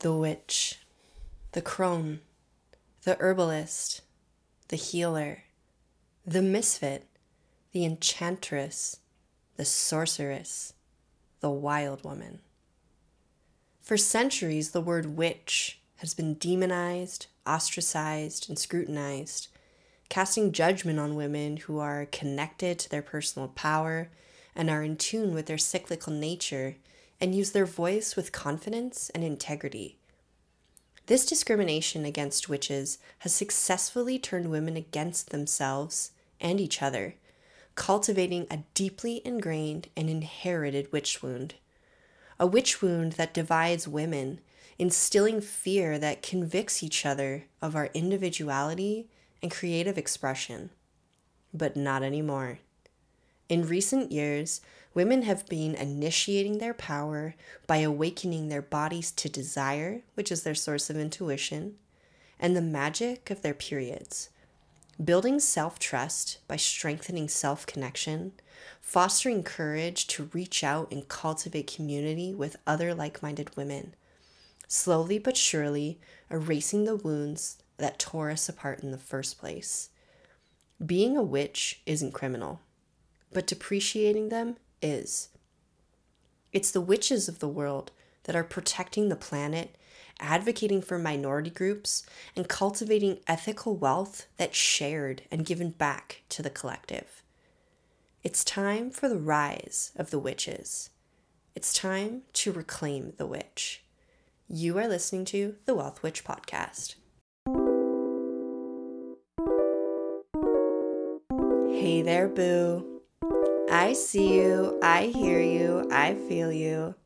the witch, the crone, the herbalist, the healer, the misfit, the enchantress, the sorceress, the wild woman. For centuries, the word witch has been demonized, ostracized, and scrutinized, casting judgment on women who are connected to their personal power and are in tune with their cyclical nature and use their voice with confidence and integrity. This discrimination against witches has successfully turned women against themselves and each other, cultivating a deeply ingrained and inherited witch wound. A witch wound that divides women, instilling fear that convicts each other of our individuality and creative expression. But not anymore. In recent years, women have been initiating their power by awakening their bodies to desire, which is their source of intuition, and the magic of their periods. Building self trust by strengthening self connection, fostering courage to reach out and cultivate community with other like minded women, slowly but surely erasing the wounds that tore us apart in the first place. Being a witch isn't criminal but depreciating them is. It's the witches of the world that are protecting the planet, advocating for minority groups, and cultivating ethical wealth that's shared and given back to the collective. It's time for the rise of the witches. It's time to reclaim the witch. You are listening to the Wealth Witch Podcast. Hey there, boo. I see you, I hear you, I feel you.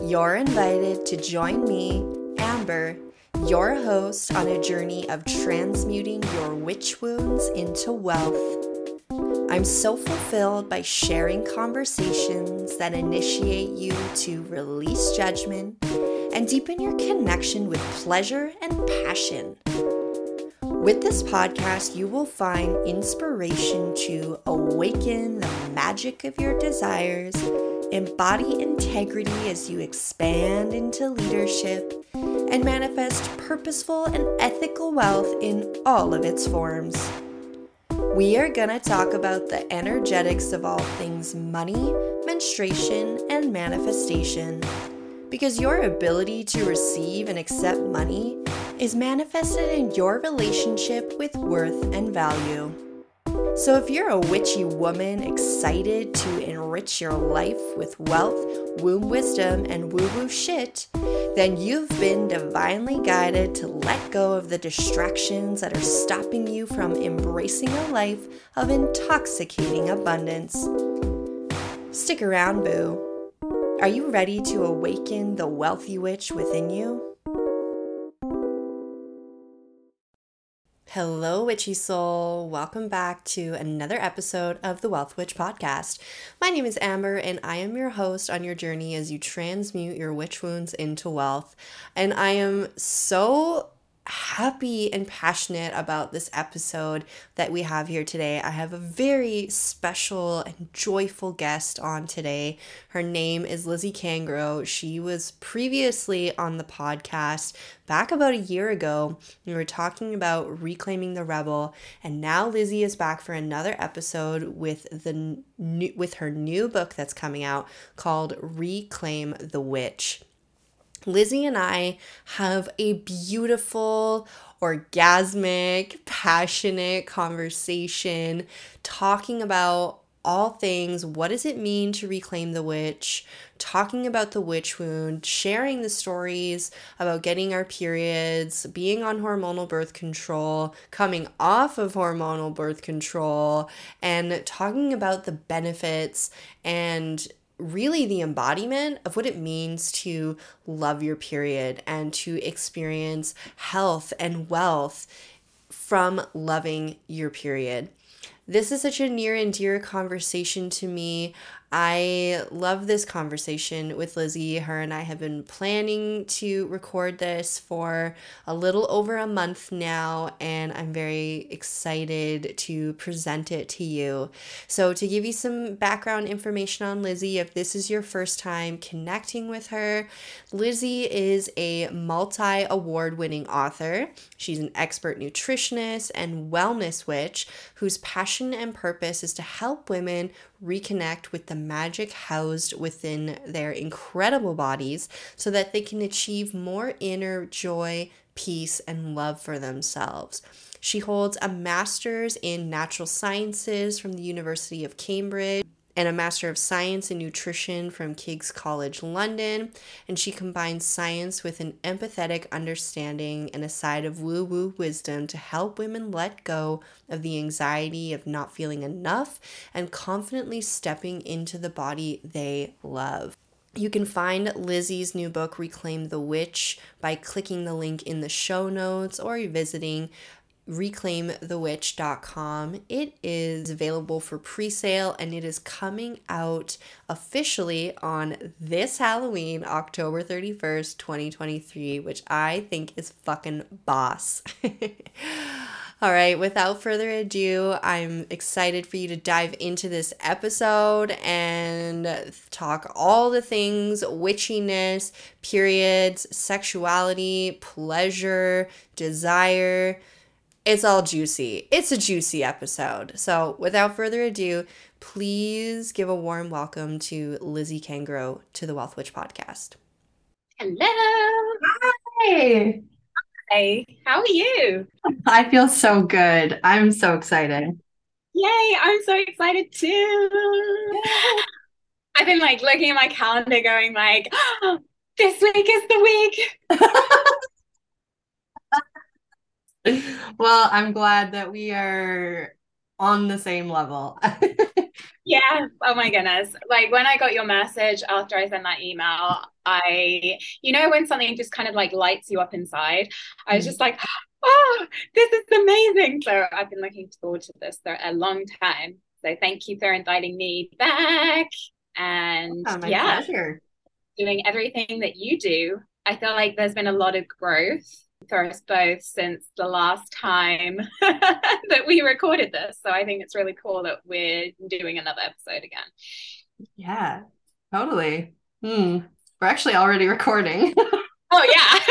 You're invited to join me, Amber, your host, on a journey of transmuting your witch wounds into wealth. I'm so fulfilled by sharing conversations that initiate you to release judgment and deepen your connection with pleasure and passion. With this podcast, you will find inspiration to awaken the magic of your desires, embody integrity as you expand into leadership, and manifest purposeful and ethical wealth in all of its forms. We are going to talk about the energetics of all things money, menstruation, and manifestation. Because your ability to receive and accept money is manifested in your relationship with worth and value. So, if you're a witchy woman excited to enrich your life with wealth, womb wisdom, and woo woo shit, then you've been divinely guided to let go of the distractions that are stopping you from embracing a life of intoxicating abundance. Stick around, boo. Are you ready to awaken the wealthy witch within you? Hello, Witchy Soul. Welcome back to another episode of the Wealth Witch Podcast. My name is Amber, and I am your host on your journey as you transmute your witch wounds into wealth. And I am so happy and passionate about this episode that we have here today. I have a very special and joyful guest on today. Her name is Lizzy Cangro. She was previously on the podcast back about a year ago. We were talking about reclaiming the rebel, and now Lizzy is back for another episode with the new, with her new book that's coming out called Reclaim the Witch. Lizzy and I have a beautiful, orgasmic, passionate conversation talking about all things what does it mean to reclaim the witch, talking about the witch wound, sharing the stories about getting our periods, being on hormonal birth control, coming off of hormonal birth control, and talking about the benefits and really the embodiment of what it means to love your period and to experience health and wealth from loving your period. This is such a near and dear conversation to me. I love this conversation with Lizzy. Her and I have been planning to record this for a little over a month now, and I'm very excited to present it to you. So, to give you some background information on Lizzy, if this is your first time connecting with her, Lizzy is a multi award winning author. She's an expert nutritionist and wellness witch whose passion and purpose is to help women reconnect with the magic housed within their incredible bodies so that they can achieve more inner joy, peace, and love for themselves. She holds a master's in natural sciences from the University of Cambridge and a Master of Science in Nutrition from King's College London. And she combines science with an empathetic understanding and a side of woo woo wisdom to help women let go of the anxiety of not feeling enough and confidently stepping into the body they love. You can find Lizzy's new book, Reclaim the Witch, by clicking the link in the show notes or visiting reclaimthewitch.com. It is available for pre sale and it is coming out officially on this Halloween, October 31st, 2023, which I think is fucking boss. All right, without further ado, I'm excited for you to dive into this episode and talk all the things witchiness, periods, sexuality, pleasure, desire it's all juicy. It's a juicy episode. So, without further ado, please give a warm welcome to Lizzy Cangro to the Wealth Witch podcast. Hello. Hi. Hi. How are you? I feel so good. I'm so excited. Yay, I'm so excited too. I've been like looking at my calendar going like, oh, this week is the week. well, I'm glad that we are on the same level. yeah. Oh my goodness. Like when I got your message after I sent that email, I, you know, when something just kind of like lights you up inside, I was mm. just like, oh, this is amazing. So I've been looking forward to this for a long time. So thank you for inviting me back. And oh, yeah, pleasure. doing everything that you do. I feel like there's been a lot of growth for us both since the last time that we recorded this. So I think it's really cool that we're doing another episode again. Yeah, totally. Hmm. We're actually already recording. oh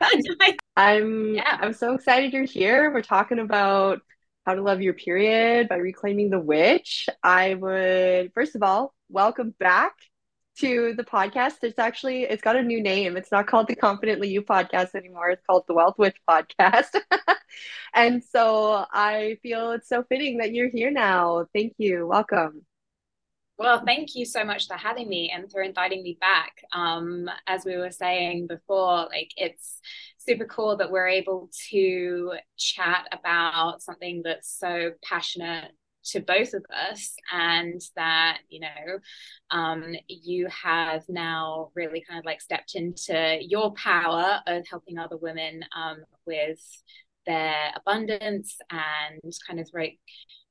yeah. I'm yeah. I'm so excited you're here. We're talking about how to love your period by reclaiming the witch. I would first of all welcome back to the podcast. It's actually it's got a new name. It's not called the Confidently You podcast anymore. It's called the Wealth Witch podcast. and so I feel it's so fitting that you're here now. Thank you. Welcome. Well, thank you so much for having me and for inviting me back. Um, as we were saying before, like it's super cool that we're able to chat about something that's so passionate to both of us and that you know um, you have now really kind of like stepped into your power of helping other women um, with their abundance and kind of like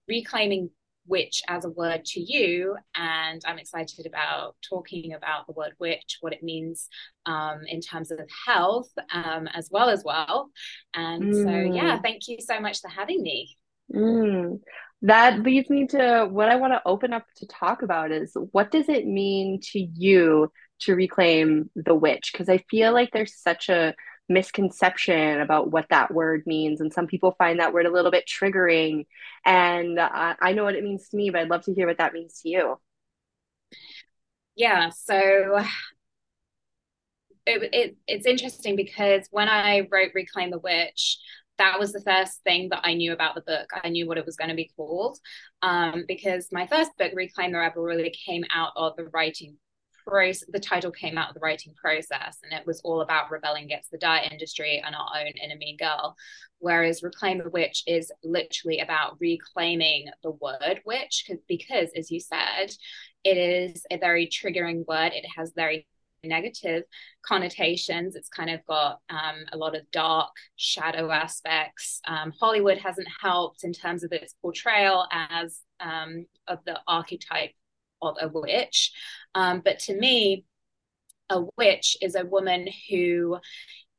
reclaiming witch as a word to you. And i'm excited about talking about the word witch what it means um, in terms of health um, as well as well and mm. so yeah thank you so much for having me. Mm that leads me to what I want to open up to talk about is what does it mean to you to reclaim the witch? Because I feel like there's such a misconception about what that word means. And some people find that word a little bit triggering. And I know what it means to me, but I'd love to hear what that means to you. Yeah. So it, it, it's interesting because when I wrote Reclaim the Witch, that was the first thing that I knew about the book. I knew what it was going to be called um, because my first book, Reclaim the Rebel, really came out of the writing process. The title came out of the writing process, and it was all about rebelling against the diet industry and our own inner mean girl. Whereas Reclaim the Witch is literally about reclaiming the word witch, because, as you said, it is a very triggering word. It has very negative connotations. It's kind of got um, a lot of dark shadow aspects. Um, Hollywood hasn't helped in terms of its portrayal as um, of the archetype of a witch. Um, but to me, a witch is a woman who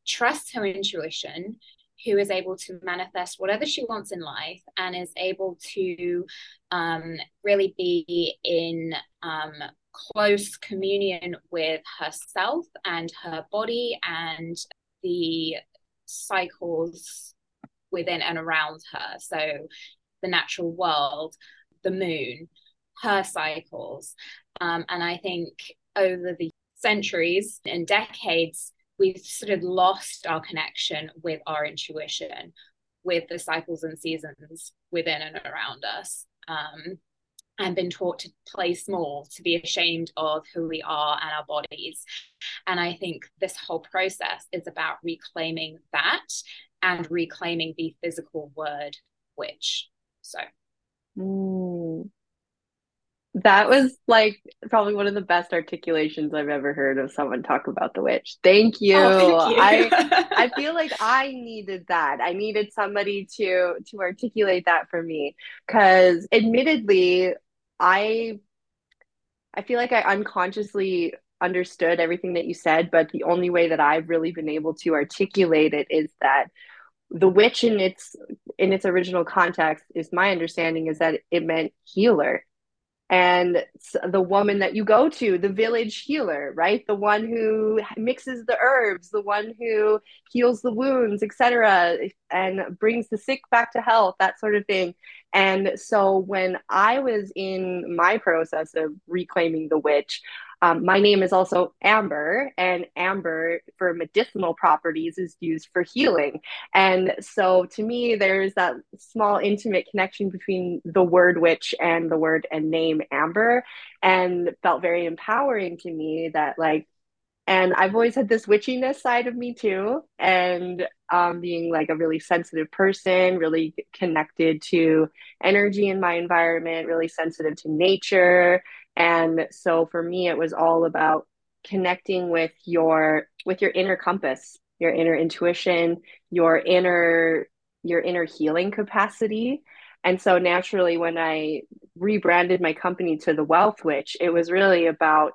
trusts her intuition, who is able to manifest whatever she wants in life and is able to um, really be in um, close communion with herself and her body and the cycles within and around her. So, the natural world, the moon, her cycles. Um, and I think over the centuries and decades, we've sort of lost our connection with our intuition, with the cycles and seasons within and around us. Um, and been taught to play small, to be ashamed of who we are and our bodies. And I think this whole process is about reclaiming that and reclaiming the physical word witch. So. Mm that was like probably one of the best articulations I've ever heard of someone talk about the witch. Thank you. Oh, thank you. I I feel like I needed that. I needed somebody to to articulate that for me cuz admittedly I I feel like I unconsciously understood everything that you said, but the only way that I've really been able to articulate it is that the witch in its in its original context is my understanding is that it meant healer and the woman that you go to the village healer right? The one who mixes the herbs the one who heals the wounds etc and brings the sick back to health that sort of thing. And so when i was in my process of reclaiming the witch um, my name is also Amber, and amber for medicinal properties is used for healing. And so to me, there's that small intimate connection between the word witch and the word and name Amber, and felt very empowering to me that, like, and I've always had this witchiness side of me too, and um, being like a really sensitive person, really connected to energy in my environment, really sensitive to nature, and so for me, it was all about connecting with your with your inner compass, your inner intuition, your inner your inner healing capacity. And so naturally, when I rebranded my company to the Wealth Witch, it was really about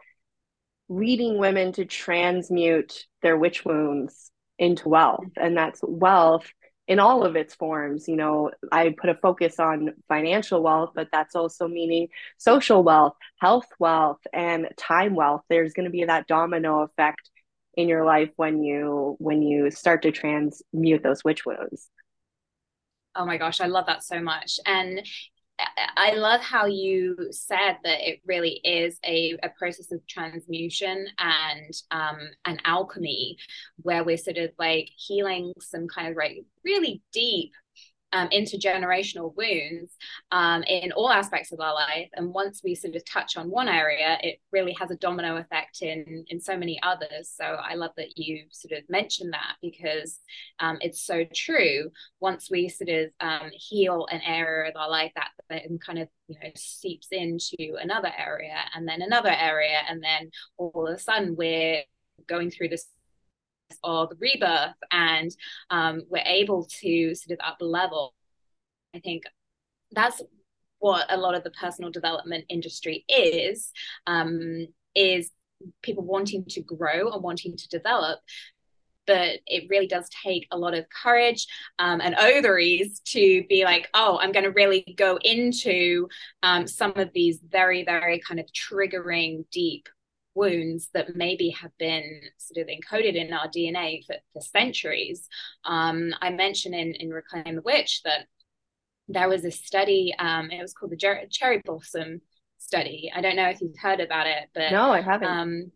leading women to transmute their witch wounds into wealth. And that's wealth in all of its forms. You know, I put a focus on financial wealth, but that's also meaning social wealth, health wealth, and time wealth. There's going to be that domino effect in your life when you when you start to transmute those witch wounds. Oh my gosh, I love that so much. And I love how you said that it really is a, a process of transmutation and um, an alchemy where we're sort of like healing some kind of like really deep um, intergenerational wounds um, in all aspects of our life. And once we sort of touch on one area, it really has a domino effect in in so many others. So I love that you sort of mentioned that because um, it's so true. Once we sort of um, heal an area of our life, that then kind of you know seeps into another area, and then another area, and then all of a sudden we're going through this of rebirth and um, we're able to sort of up level. I think that's what a lot of the personal development industry is um, is people wanting to grow and wanting to develop but it really does take a lot of courage um, and ovaries to be like, oh, I'm going to really go into um, some of these very, very kind of triggering, deep wounds that maybe have been sort of encoded in our DNA for, for centuries. Um, I mentioned in, in Reclaim the Witch that there was a study, um, it was called the Jer- Cherry Blossom Study. I don't know if you've heard about it, but no, I haven't. Um,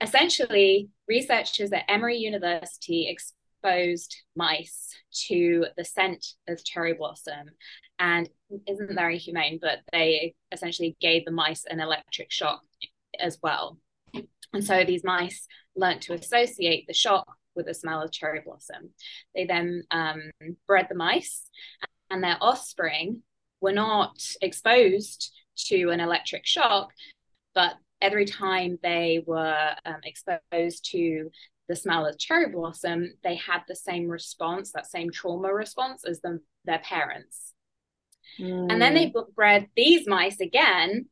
essentially, researchers at Emory University exposed mice to the scent of cherry blossom and isn't very humane, but they essentially gave the mice an electric shock as well. And so these mice learnt to associate the shock with the smell of cherry blossom. They then um, bred the mice, and their offspring were not exposed to an electric shock, but every time they were um, exposed to the smell of cherry blossom, they had the same response, that same trauma response as them, their parents. Mm. And then they hmm. bred these mice again,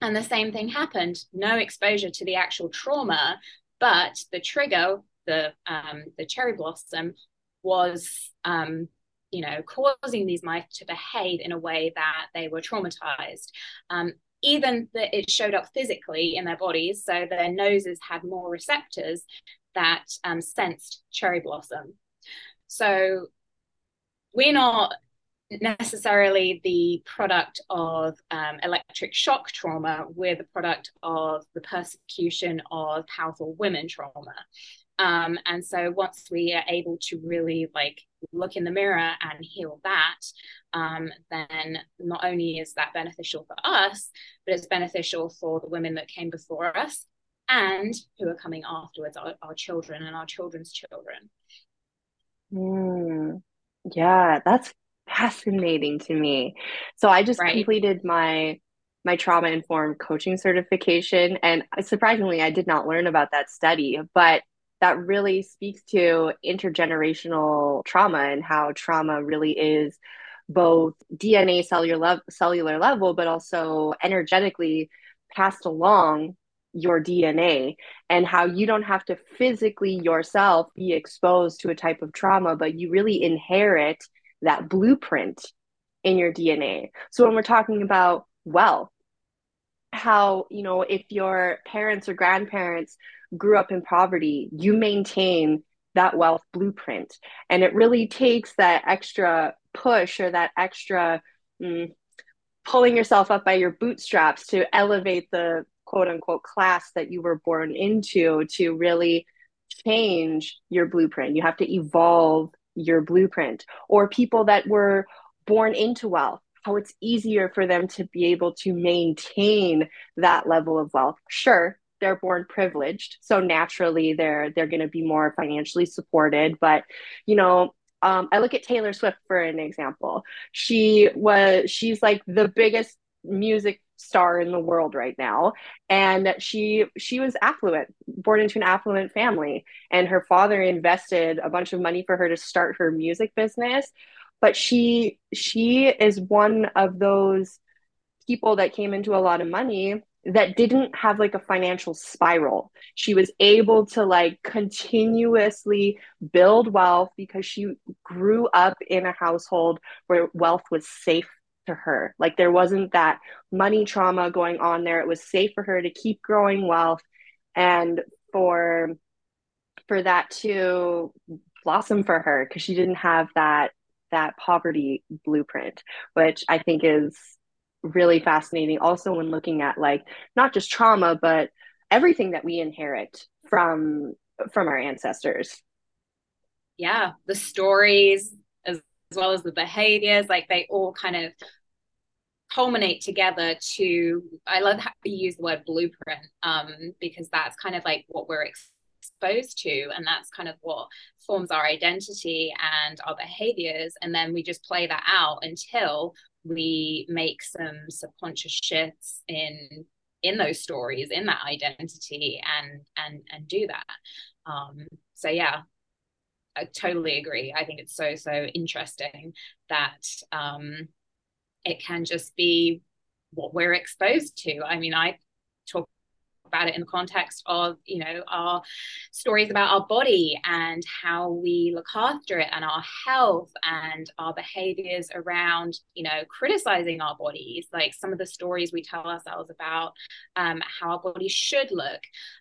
and the same thing happened. No exposure to the actual trauma, but the trigger, the um, the cherry blossom, was um, you know causing these mice to behave in a way that they were traumatized. Um, even that it showed up physically in their bodies, so their noses had more receptors that um, sensed cherry blossom. So we're not necessarily the product of um, electric shock trauma, we're the product of the persecution of powerful women trauma. Um, and so once we are able to really like look in the mirror and heal that, um, then not only is that beneficial for us, but it's beneficial for the women that came before us and who are coming afterwards, our, our children and our children's children. Mm, yeah, that's fascinating to me. So I just right. completed my my trauma informed coaching certification and surprisingly I did not learn about that study, but that really speaks to intergenerational trauma and how trauma really is both DNA cellular cellular level but also energetically passed along your DNA and how you don't have to physically yourself be exposed to a type of trauma, but you really inherit that blueprint in your DNA. So when we're talking about wealth, how, you know, if your parents or grandparents grew up in poverty, you maintain that wealth blueprint. And it really takes that extra push or that extra mm, pulling yourself up by your bootstraps to elevate the quote unquote class that you were born into to really change your blueprint. You have to evolve your blueprint. Or people that were born into wealth, how it's easier for them to be able to maintain that level of wealth. Sure, they're born privileged, so naturally they're they're going to be more financially supported. But you know, um, I look at Taylor Swift for an example. She was she's like the biggest music star in the world right now. And she she was affluent born into an affluent family. And her father invested a bunch of money for her to start her music business. But she she is one of those people that came into a lot of money that didn't have like a financial spiral. She was able to like continuously build wealth because she grew up in a household where wealth was safe to her. Like there wasn't that money trauma going on there. It was safe for her to keep growing wealth and for for that to blossom for her because she didn't have that that poverty blueprint, which I think is really fascinating also when looking at like not just trauma but everything that we inherit from from our ancestors yeah the stories as well as the behaviors like they all kind of culminate together to i love how you use the word blueprint um, because that's kind of like what we're exposed to and that's kind of what forms our identity and our behaviors and then we just play that out until we make some subconscious shifts in in those stories in that identity and and and do that um so yeah I totally agree. I think it's so so interesting that um, it can just be what we're exposed to. I mean, I talk about it in the context of you know our stories about our body and how we look after it and our health and our behaviors around you know criticizing our bodies like some of the stories we tell ourselves about um, how our bodies should look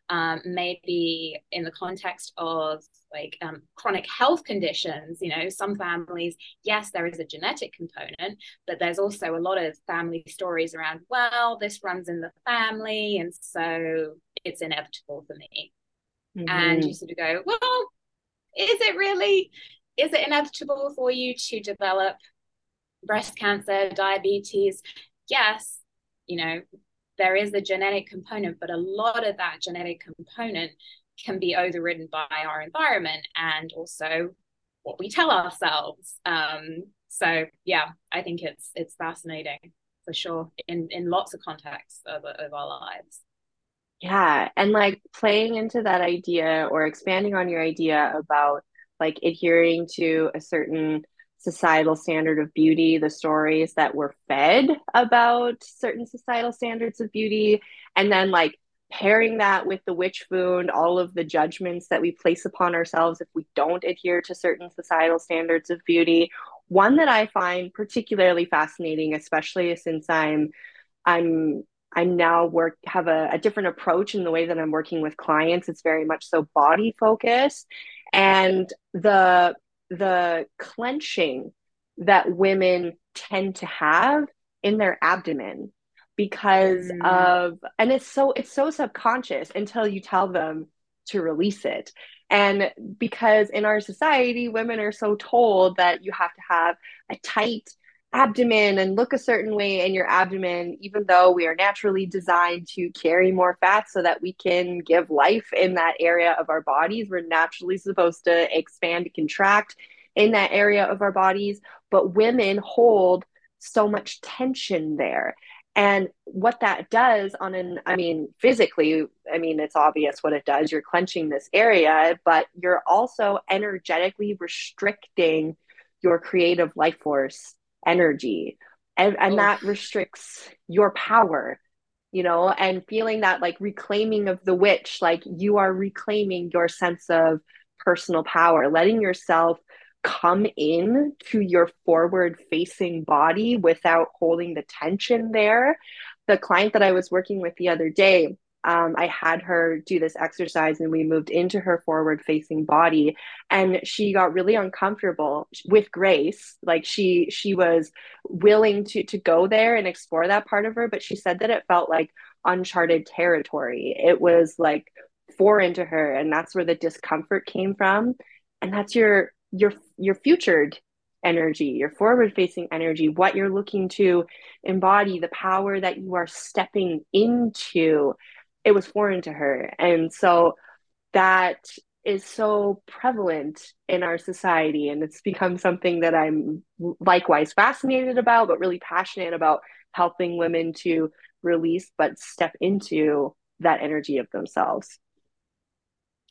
um, maybe in the context of like um, chronic health conditions you know some families yes there is a genetic component but there's also a lot of family stories around well this runs in the family and so it's inevitable for me mm-hmm. and you sort of go well is it really is it inevitable for you to develop breast cancer diabetes yes you know there is a genetic component but a lot of that genetic component can be overridden by our environment and also what we tell ourselves. Um, so yeah, I think it's it's fascinating for sure in in lots of contexts of, of our lives. Yeah, and like playing into that idea or expanding on your idea about like adhering to a certain societal standard of beauty, the stories that were fed about certain societal standards of beauty, and then like pairing that with the witch wound, all of the judgments that we place upon ourselves if we don't adhere to certain societal standards of beauty. One that I find particularly fascinating, especially since I'm I'm I'm now work have a, a different approach in the way that I'm working with clients. It's very much so body focused. And the the clenching that women tend to have in their abdomen because mm. of and it's so it's so subconscious until you tell them to release it and because in our society women are so told that you have to have a tight abdomen and look a certain way in your abdomen, even though we are naturally designed to carry more fat so that we can give life in that area of our bodies. We're naturally supposed to expand and contract in that area of our bodies, but women hold so much tension there. And what that does on an, I mean, physically, I mean, it's obvious what it does. You're clenching this area, but you're also energetically restricting your creative life force energy and, and that restricts your power you know and feeling that like reclaiming of the witch like you are reclaiming your sense of personal power letting yourself come in to your forward facing body without holding the tension there. The client that i was working with the other day um, I had her do this exercise and we moved into her forward facing body and she got really uncomfortable with grace. Like she she was willing to to go there and explore that part of her but she said that it felt like uncharted territory. It was like foreign to her and that's where the discomfort came from. And that's your your your futured energy your forward facing energy what you're looking to embody the power that you are stepping into it was foreign to her. And so that is so prevalent in our society. And it's become something that I'm likewise fascinated about, but really passionate about helping women to release, but step into that energy of themselves.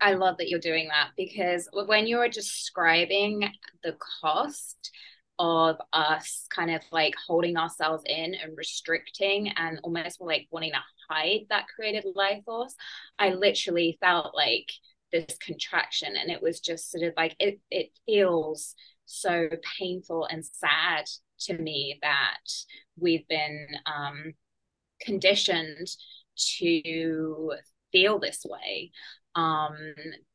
I love that you're doing that because when you were describing the cost of us kind of like holding ourselves in and restricting and almost like wanting to hide that creative life force, I literally felt like this contraction and it was just sort of like it it feels so painful and sad to me that we've been um, conditioned to feel this way um,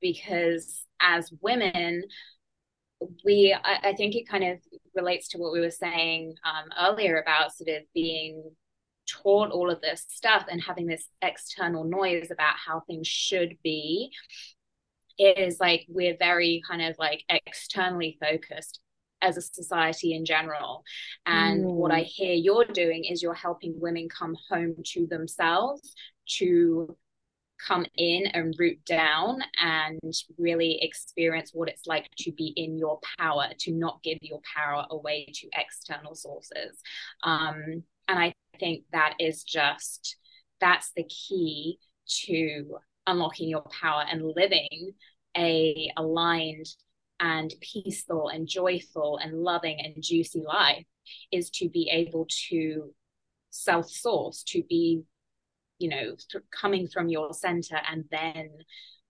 because as women we I, I, think it kind of relates to what we were saying um, earlier about sort of being taught all of this stuff and having this external noise about how things should be it is like we're very kind of like externally focused as a society in general and mm. what i hear you're doing is you're helping women come home to themselves to come in and root down and really experience what it's like to be in your power to not give your power away to external sources. Um, and i think that is just that's the key to unlocking your power and living a aligned and peaceful and joyful and loving and juicy life is to be able to self source to be you know coming from your center and then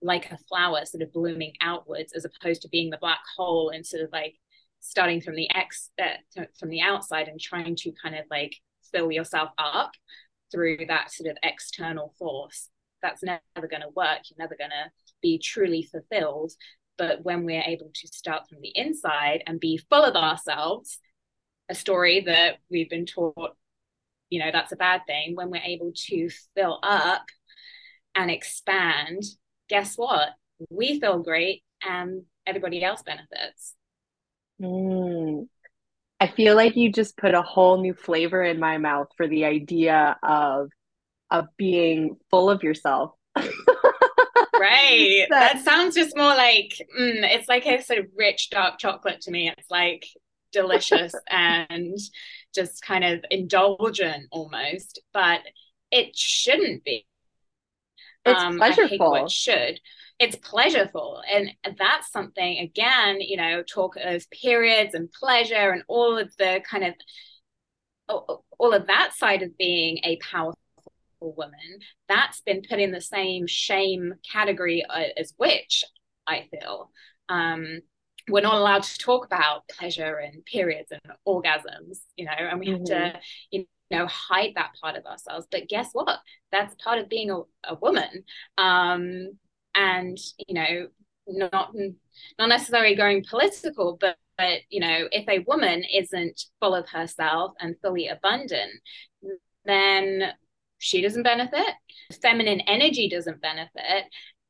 like a flower sort of blooming outwards as opposed to being the black hole and sort of like starting from the ex uh, from the outside and trying to kind of like fill yourself up through that sort of external force. That's never going to work. You're never going to be truly fulfilled. But when we're able to start from the inside and be full of ourselves a story that we've been taught you know that's a bad thing when we're able to fill up and expand guess what we feel great and everybody else benefits mm. I feel like you just put a whole new flavor in my mouth for the idea of of being full of yourself. right. That, sounds just more like mm, it's like a sort of rich dark chocolate to me. It's like delicious and just kind of indulgent almost, but it shouldn't be. it's um, pleasureful. should it's pleasureful and that's something again you know talk of periods and pleasure and all of the kind of all of that side of being a powerful woman that's been put in the same shame category uh, as witch i feel um we're not allowed to talk about pleasure and periods and orgasms you know and we mm-hmm. have to you know hide that part of ourselves. But guess what? That's part of being a, a woman. Um and you know not not necessarily going political but but you know if a woman isn't full of herself and fully abundant then she doesn't benefit feminine energy doesn't benefit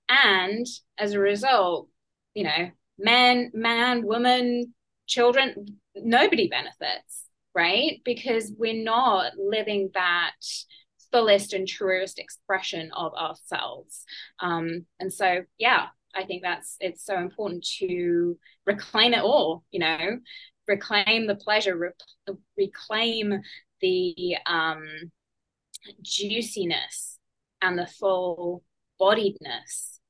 and as a result you know men man woman children nobody benefits right because we're not living that fullest and truest expression of ourselves. Um, and so, yeah, I think that's it's so important to reclaim it all. You know, reclaim the pleasure, re- reclaim the um, juiciness and the full bodiedness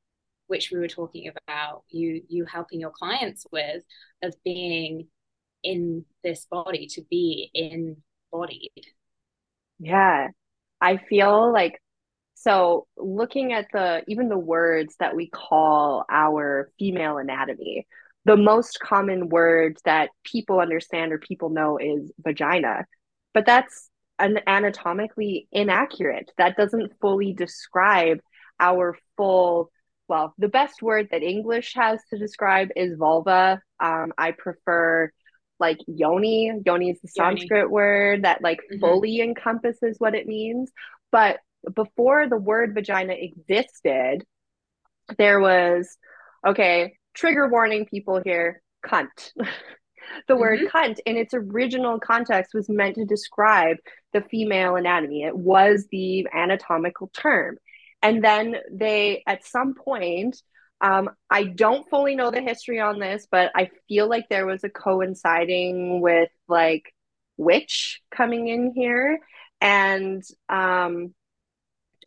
which we were talking about you you helping your clients with of being in this body to be embodied yeah I feel like so looking at the even the words that we call our female anatomy, the most common word that people understand or people know is vagina. But that's an anatomically inaccurate. That doesn't fully describe our full well, the best word that English has to describe is vulva. Um, I prefer like yoni. Yoni is the Sanskrit yoni. word that like mm-hmm. fully encompasses what it means. But before the word vagina existed, there was okay, trigger warning people here, cunt. the mm-hmm. word cunt in its original context was meant to describe the female anatomy. It was the anatomical term. And then they, at some point, um, I don't fully know the history on this, but I feel like there was a coinciding with like witch coming in here, and um,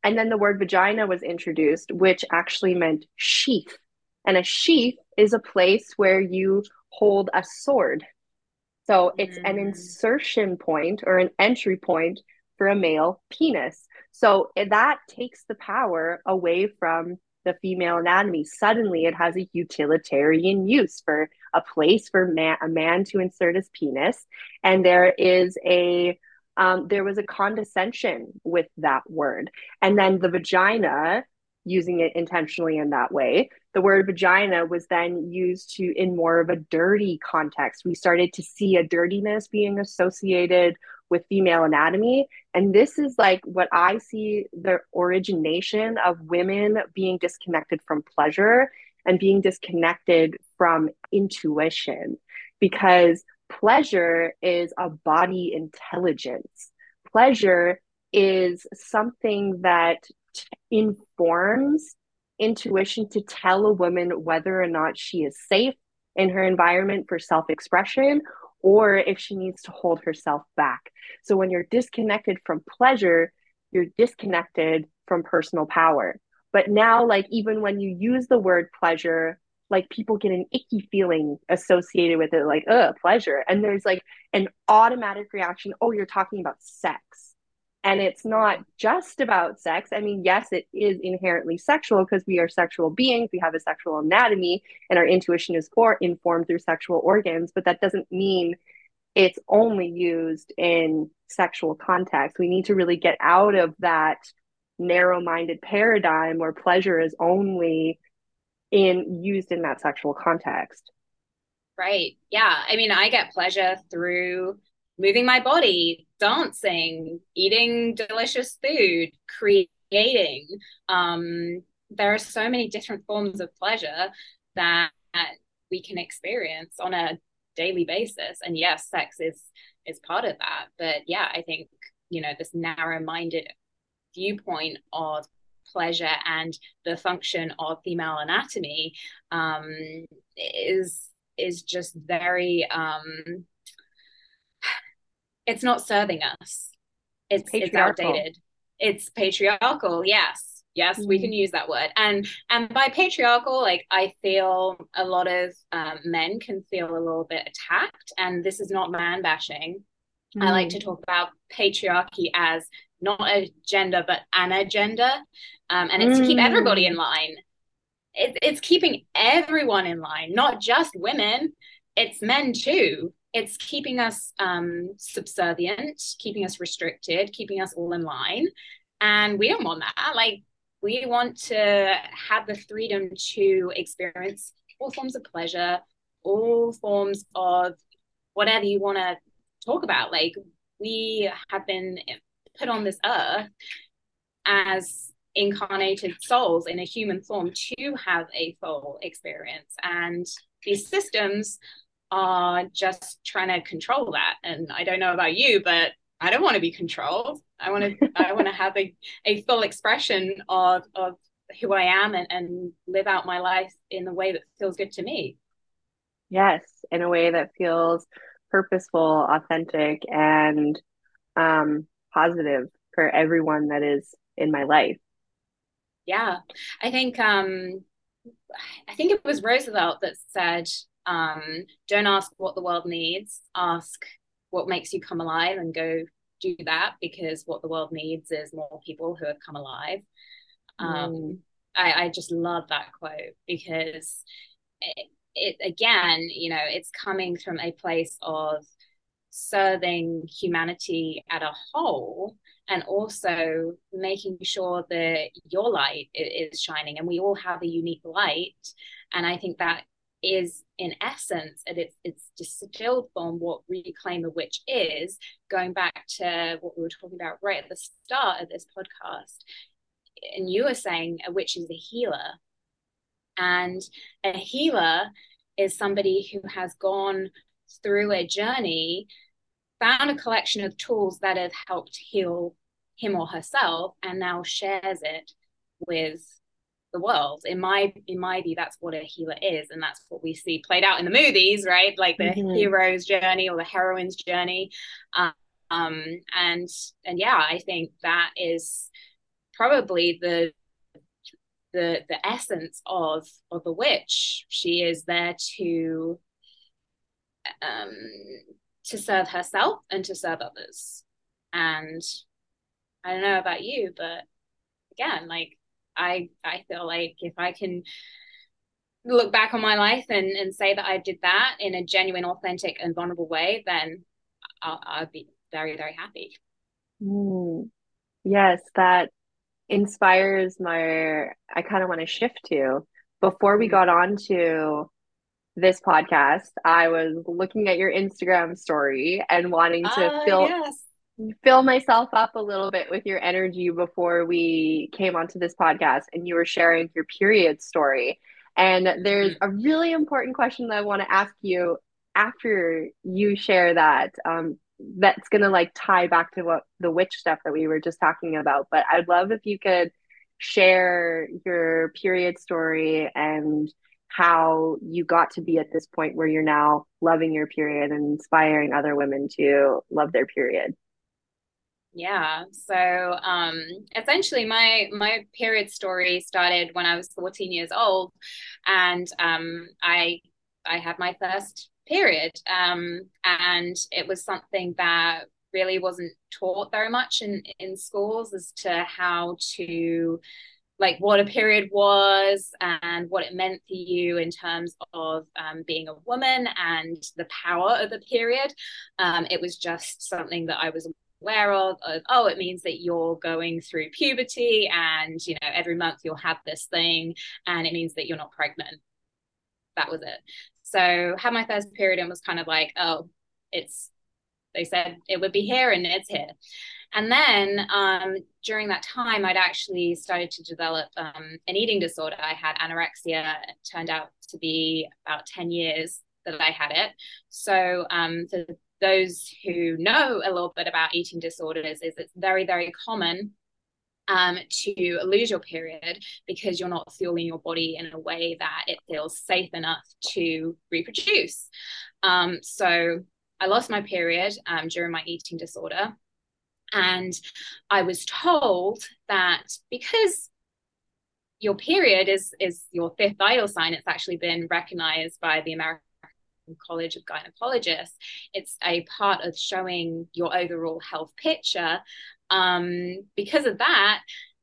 and then the word vagina was introduced, which actually meant sheath, and a sheath is a place where you hold a sword. So it's mm. an insertion point or an entry point for a male penis. So that takes the power away from the female anatomy. Suddenly, it has a utilitarian use for a place for man, a man to insert his penis, and there is a um, there was a condescension with that word, and then the vagina using it intentionally in that way. The word vagina was then used to in more of a dirty context. We started to see a dirtiness being associated with female anatomy. And this is like what I see the origination of women being disconnected from pleasure and being disconnected from intuition because pleasure is a body intelligence. Pleasure is something that t- informs intuition to tell a woman whether or not she is safe in her environment for self expression or if she needs to hold herself back. So when you're disconnected from pleasure, you're disconnected from personal power. But now, like, even when you use the word pleasure, like people get an icky feeling associated with it, like, uh, pleasure. And there's like an automatic reaction oh, you're talking about sex. And it's not just about sex. I mean, yes, it is inherently sexual because we are sexual beings. We have a sexual anatomy and our intuition is for, informed through sexual organs, but that doesn't mean it's only used in sexual context. We need to really get out of that narrow minded paradigm where pleasure is only in used in that sexual context. Right. Yeah. I mean, I get pleasure through moving my body, dancing, eating delicious food, creating. Um, there are so many different forms of pleasure that we can experience on a daily basis. And yes, sex is is part of that. But yeah, I think, you know, this narrow-minded viewpoint of pleasure and the function of female anatomy um, is is just very um, it's not serving us. It's, it's outdated. It's patriarchal. Yes. yes mm. we can mm. use that word and and by patriarchal like i feel a lot of um, men can feel a little bit attacked and this is not man bashing mm. i like to mm. talk about patriarchy as not a gender but an agenda um, and it's mm. to keep everybody in mm. line it, it's keeping everyone in line not just women it's men too it's keeping us um, subservient keeping us restricted keeping us all in line and we don't want that like we want to have the freedom to experience all forms of pleasure, all forms of whatever you want to talk about. Like we have been put on this earth as incarnated souls in a human form to have a full experience. And these systems are just trying to control that. And I don't know about you, but I don't want to be controlled. I want to I want to have a, a full expression of of who I am and, and live out my life in the way that feels good to me. Yes, in a way that feels purposeful, authentic, and um, positive for everyone that is in my life. Yeah, I think um, I think it was Roosevelt that said, um, "Don't ask what the world needs. Ask what makes you come alive and go do that because what the world needs is more people who have come alive. Um, mm. I, I just love that quote because it, it again, you know, it's coming from a place of serving humanity at a whole and also making sure that your light is shining and we all have a unique light and i think that is in essence at its its distilled form what reclaim a witch is going back to what we were talking about right at the start of this podcast and you were saying uh, a witch is a healer. And a healer is somebody who has gone through a journey found a collection of tools that have helped heal him or herself and now shares it with the world. In my in my view that's what a healer is and that's what we see played out in the movies right? Like the mm-hmm. hero's journey or the heroine's journey. Um, and and yeah i think that is probably the the the essence of of the witch. She is there to um to serve herself and to serve others. And i don't know about you but again like I I feel like if I can look back on my life and, and say that I did that in a genuine, authentic, and vulnerable way, then I'll, I'll be very, very happy. Mm. Yes, that inspires my. I kind of want to shift to before we got on to this podcast, I was looking at your Instagram story and wanting to uh, fill yes fill myself up a little bit with your energy before we came onto this podcast and you were sharing your period story. And there's mm-hmm. a really important question that I want to ask you after you share that. Um, that's going to like tie back to what the witch stuff that we were just talking about. But I'd love if you could share your period story and how you got to be at this point where you're now loving your period and inspiring other women to love their period. Yeah. So um, essentially, my my period story started when I was 14 years old, and um, I I had my first period, um, and it was something that really wasn't taught very much in in schools as to how to like what a period was and what it meant for you in terms of um, being a woman and the power of the period. Um, it was just something that I was aware of, of oh it means that you're going through puberty and you know every month you'll have this thing and it means that you're not pregnant. That was it. So had my first period and was kind of like oh it's they said it would be here and it's here. And then um, during that time i'd actually started to develop um, an eating disorder. I had anorexia. It turned out to be about 10 years that i had it. So um, for those who know a little bit about eating disorders is it's very very common um, to lose your period because you're not fueling your body in a way that it feels safe enough to reproduce. Um, so I lost my period um, during my eating disorder. And I was told that because your period is is your fifth vital sign. It's actually been recognized by the American College of Gynecologists. It's a part of showing your overall health picture. Um, because of that,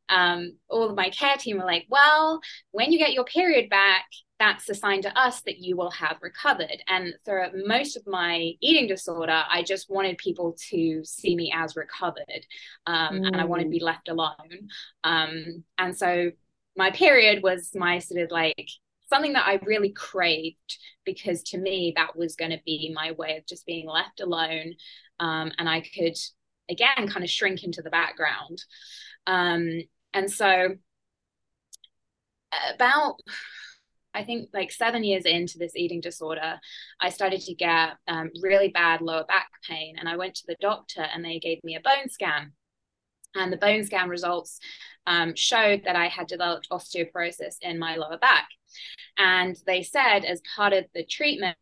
um, all of my care team were like, well, when you get your period back, that's a sign to us that you will have recovered. And for most of my eating disorder, I just wanted people to see me as recovered um, mm. and I wanted to be mm. left alone. Um, and so my period was my sort of like something that I really craved because to me that was going to be my way of just being left alone um, and I could again kind of shrink into the background um, and so about I think like seven years into this eating disorder, I started to get um, really bad lower back pain. And I went to the doctor and they gave me a bone scan. And the bone scan results um, showed that I had developed osteoporosis in my lower back. And they said, as part of the treatment,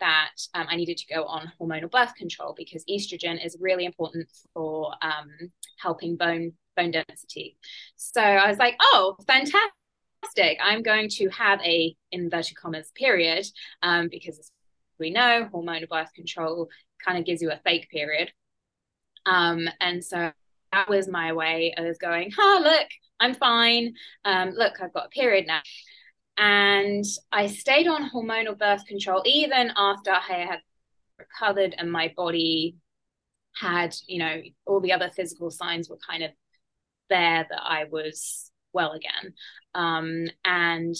that um, I needed to go on hormonal birth control because estrogen is really important for um, helping bone bone density. So I was like, oh, fantastic! I'm going to have a inverted commas period um, because we know hormonal birth control kind of gives you a fake period. Um, and so that was my way of going, oh, look, I'm fine. Um, look, I've got a period now. And I stayed on hormonal birth control even after I had recovered and my body had, you know, all the other physical signs were kind of there that I was well again. Um, and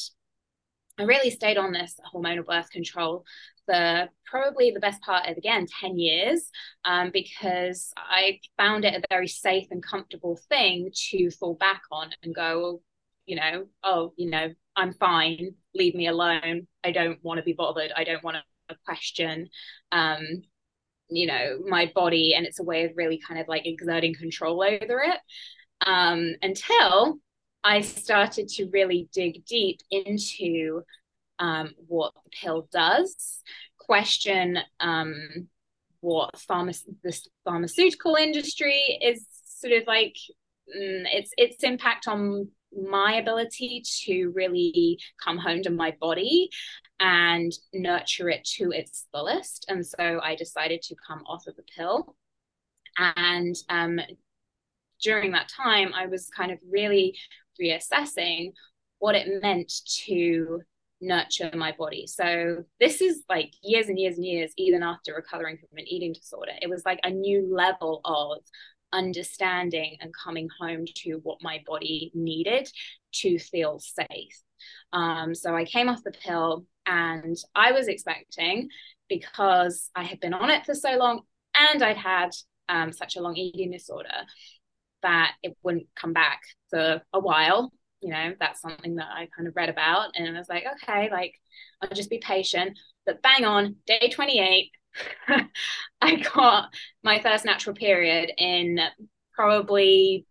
I really stayed on this hormonal birth control for probably the best part of again 10 years um, because I found it a very safe and comfortable thing to fall back on and go, you know, oh, you know, I'm fine, leave me alone. I don't want to be bothered. I don't want to question, um, you know, my body. And it's a way of really kind of like exerting control over it um, until I started to really dig deep into um, what the pill does, question um, what pharma- the pharmaceutical industry is sort of like mm, its its impact on my ability to really come home to my body and nurture it to its fullest. And so I decided to come off of the pill. And um, during that time, I was kind of really reassessing what it meant to nurture my body. So this is like years and years and years, even after recovering from an eating disorder. It was like a new level of understanding and coming home to what my body needed to feel safe. Um, so I came off the pill and I was expecting because I had been on it for so long and I'd had um, such a long eating disorder that it wouldn't come back for a while. You know, that's something that I kind of read about. And I was like, okay, like I'll just be patient. But bang on, day 28, I got my first natural period in probably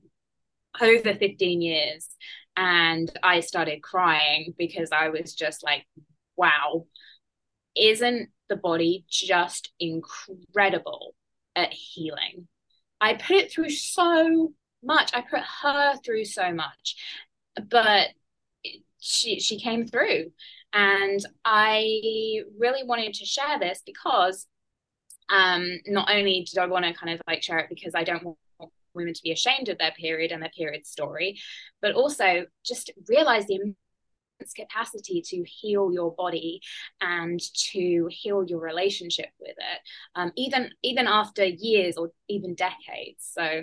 over 15 years. And I started crying because I was just like, wow, isn't the body just incredible at healing? I put it through so much. I put her through so much, but she she came through, and I really wanted to share this because um, not only did I want to kind of like share it because I don't want women to be ashamed of their period and their period story, but also just realize the immense capacity to heal your body and to heal your relationship with it um, even even after years or even decades so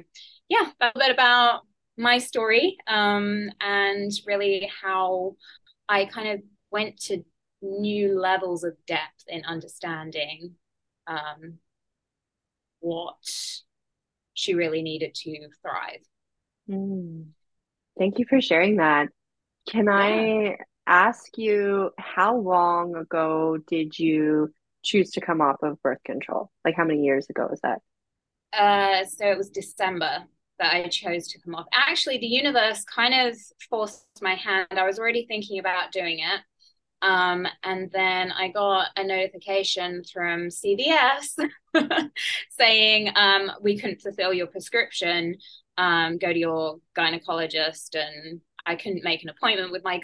yeah a bit about my story um, and really how i kind of went to new levels of depth in understanding um, what she really needed to thrive. Mm. Thank you for sharing that. Can yeah. I ask you how long ago did you choose to come off of birth control? Like how many years ago was that? Uh, so it was December that I chose to come off. Actually, the universe kind of forced my hand. I was already thinking about doing it. Um, and then I got a notification from CVS saying um, we couldn't fulfill your prescription. Um, go to your gynecologist. And I couldn't make an appointment with my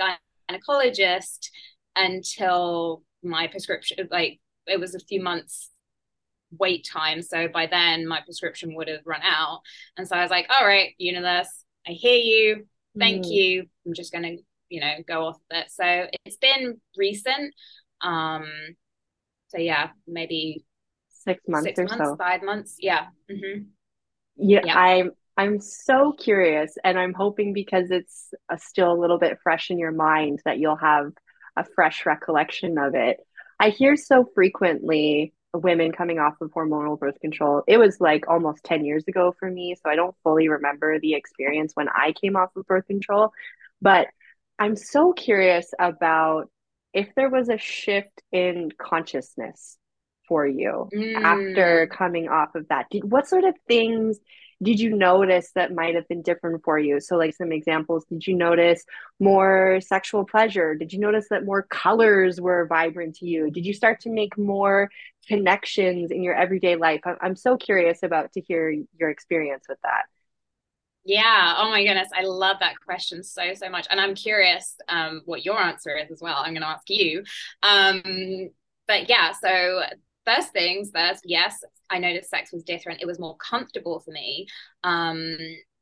gynecologist until my prescription, like it was a few months wait time. So by then my prescription would have run out. And so I was like, all right, universe, I hear you. Thank mm. you. I'm just to, you know, go off of it. So it's been recent. Um, so yeah, maybe six months six or months, so. Five months. Yeah. Mm-hmm. Yeah, yeah. I'm I'm so curious, and I'm hoping because it's a, uh, still a little bit fresh in your mind that you'll have a fresh recollection of it. I hear so frequently women coming off of hormonal birth control. It was like almost 10 years ago for me, so I don't fully remember the experience when I came off of birth control, but I'm so curious about if there was a shift in consciousness for you mm. after coming off of that. Did, what sort of things did you notice that might have been different for you? So, like some examples, did you notice more sexual pleasure? Did you notice that more colors were vibrant to you? Did you start to make more connections in your everyday life? I'm so curious about to hear your experience with that. Yeah. Oh my goodness. I love that question so, so much. And I'm curious um, what your answer is as well. I'm going to ask you. Um, but yeah, so first things first, yes, I noticed sex was different. It was more comfortable for me. Um,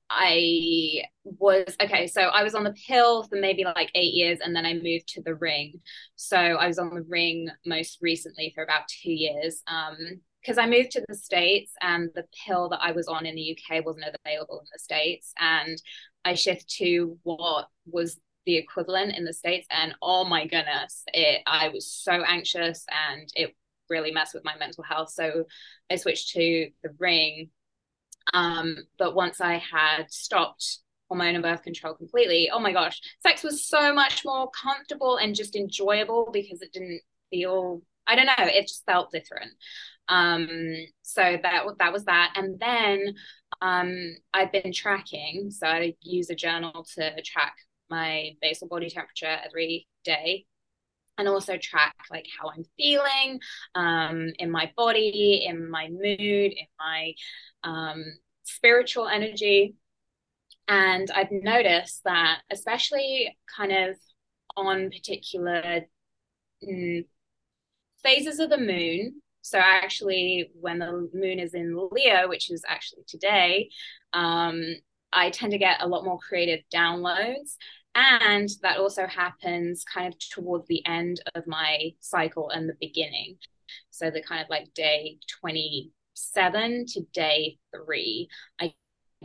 I was okay, so I was on the pill for maybe like eight years and then I moved to the ring. So I was on the ring most recently for about two years. Um, because I moved to the States and the pill that I was on in the UK wasn't available in the States. And I shift to what was the equivalent in the States. And oh my goodness, it I was so anxious and it really messed with my mental health. So I switched to the ring. Um, but once I had stopped hormone and birth control completely, oh my gosh, sex was so much more comfortable and just enjoyable because it didn't feel, I don't know, it just felt different. Um, so that that was that. And then um, I've been tracking. So I use a journal to track my basal body temperature every day and also track like how I'm feeling um, in my body, in my mood, in my um, spiritual energy. And I've noticed that, especially kind of on particular mm, phases of the moon. So, actually, when the moon is in Leo, which is actually today, um, I tend to get a lot more creative downloads. And that also happens kind of towards the end of my cycle and the beginning. So the kind of like day 27 to day three, I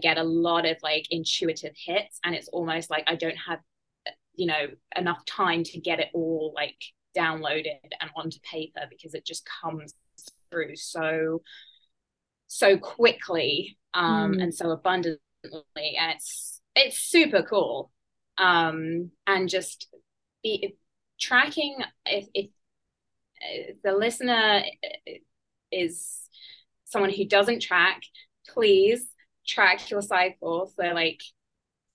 get a lot of like intuitive hits. And it's almost like I don't have, you know, enough time to get it all like downloaded and onto paper because it just comes through so so quickly um mm. and so abundantly and it's it's super cool um, and just be tracking if, if, the listener is someone who doesn't track please track your cycle for like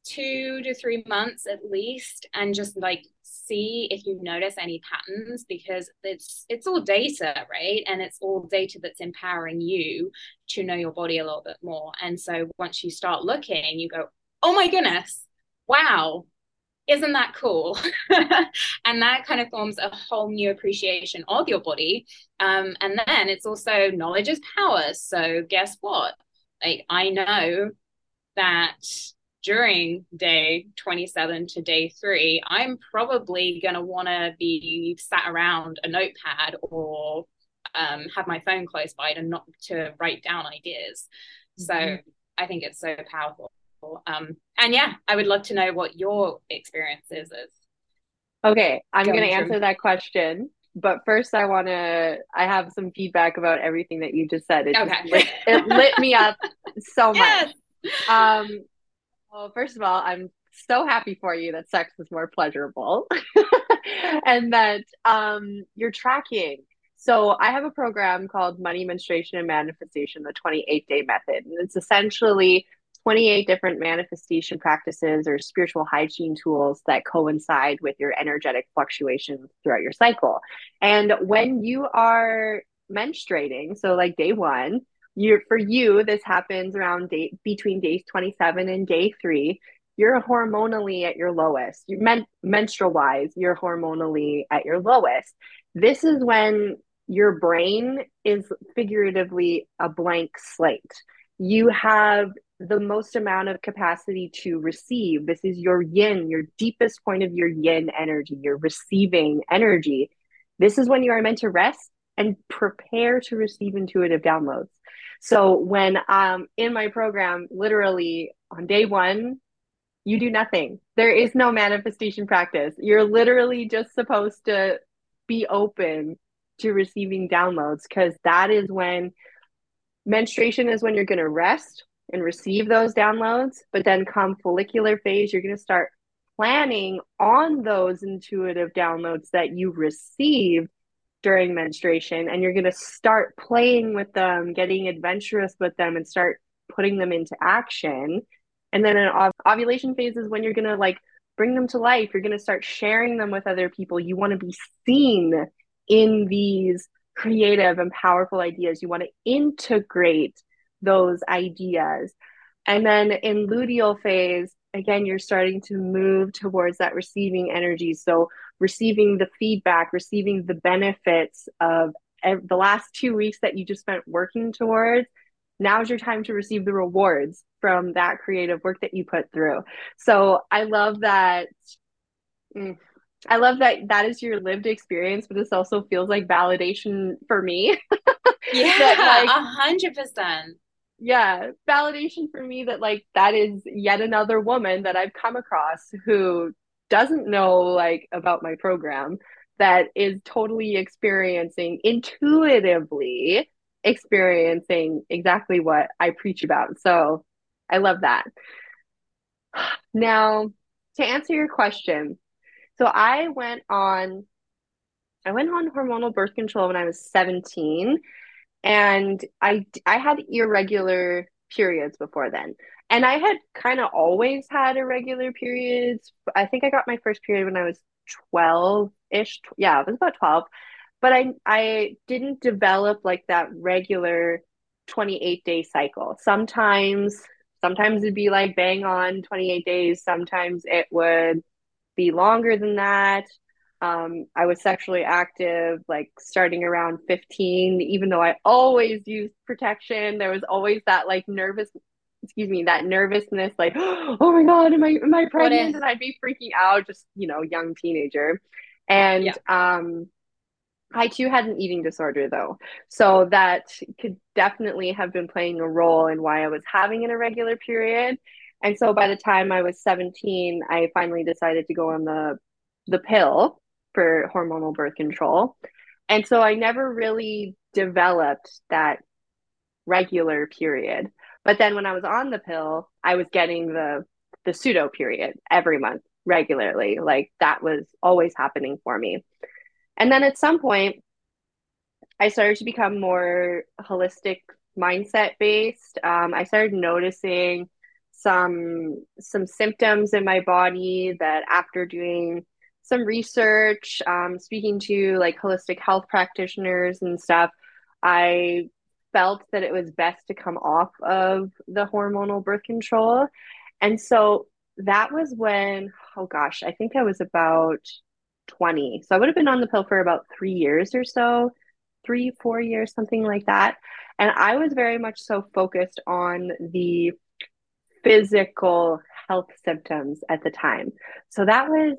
two to three months at least and just like see if you notice any patterns because it's it's all data right? And it's all data that's empowering you to know your body a little bit more. And so once you start looking you go oh my goodness wow isn't that cool? and that kind of forms a whole new appreciation of your body. Um, and then it's also knowledge is power. So guess what? Like I know that during day 27 to day three, I'm probably going to want to be sat around a notepad or um, have my phone close by to not to write down ideas. So mm-hmm. I think it's so powerful. Um, and yeah, I would love to know what your experiences is. Okay, I'm going to answer that question. But first, I want to. I have some feedback about everything that you just said. It okay. Just lit, it lit me up so yes. much. Um, well, first of all, I'm so happy for you that sex is more pleasurable, and that um, you're tracking. So I have a program called Money Menstruation and Manifestation, the 28 Day Method, and it's essentially 28 different manifestation practices or spiritual hygiene tools that coincide with your energetic fluctuations throughout your cycle. And when you are menstruating, so like day one, you for you this happens around day between days 27 and day 3 you're hormonally at your lowest. You men- menstrual wise, you're hormonally at your lowest. This is when your brain is figuratively a blank slate. You have the most amount of capacity to receive. This is your yin, your deepest point of your yin energy, your receiving energy. This is when you are meant to rest and prepare to receive intuitive downloads. So when um in my program, literally on day one, you do nothing. There is no manifestation practice. You're literally just supposed to be open to receiving downloads because that is when menstruation is when you're going to rest and receive those downloads. But then come follicular phase, you're going to start planning on those intuitive downloads that you receive during menstruation and you're going to start playing with them, getting adventurous with them and start putting them into action. And then an ov- ovulation phase is when you're going to like bring them to life. You're going to start sharing them with other people. You want to be seen in these creative and powerful ideas. You want to integrate those ideas. And then in luteal phase, again, you're starting to move towards that receiving energy. So, receiving the feedback, receiving the benefits of the last two weeks that you just spent working towards. Now's your time to receive the rewards from that creative work that you put through. So, I love that. Mm, I love that that is your lived experience, but this also feels like validation for me. yeah, a hundred percent yeah validation for me that like that is yet another woman that i've come across who doesn't know like about my program that is totally experiencing intuitively experiencing exactly what i preach about. So i love that. Now to answer your question so i went on i went on hormonal birth control when i was 17 and I I had irregular periods before then. And I had kind of always had irregular periods. I think I got my first period when I was 12-ish. Yeah, it was about 12. But I I didn't develop like that regular 28-day cycle. Sometimes sometimes it'd be like bang on 28 days, sometimes it would be longer than that. Um, I was sexually active like starting around 15, even though I always used protection. There was always that like nervous, excuse me, that nervousness, like, oh my God, am I am I pregnant? And I'd be freaking out, just you know, young teenager. And yeah. um I too had an eating disorder though. So that could definitely have been playing a role in why I was having an irregular period. And so by the time I was 17, I finally decided to go on the the pill for hormonal birth control. And so I never really developed that regular period. But then when I was on the pill, I was getting the the pseudo period every month regularly. Like that was always happening for me. And then at some point I started to become more holistic mindset based. Um, I started noticing some some symptoms in my body that after doing some research, um, speaking to like holistic health practitioners and stuff, I felt that it was best to come off of the hormonal birth control. And so that was when, oh gosh, I think I was about 20. So I would have been on the pill for about three years or so, three, four years, something like that. And I was very much so focused on the physical health symptoms at the time. So that was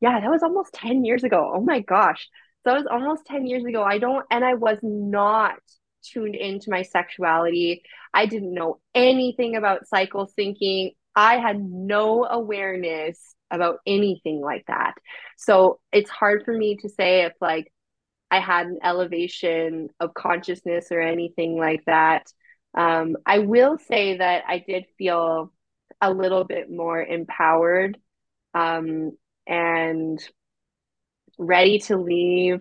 yeah, that was almost 10 years ago. Oh my gosh. So That was almost 10 years ago. I don't, and I was not tuned into my sexuality. I didn't know anything about cycle syncing. I had no awareness about anything like that. So it's hard for me to say if like I had an elevation of consciousness or anything like that. Um, I will say that I did feel a little bit more empowered um, and ready to leave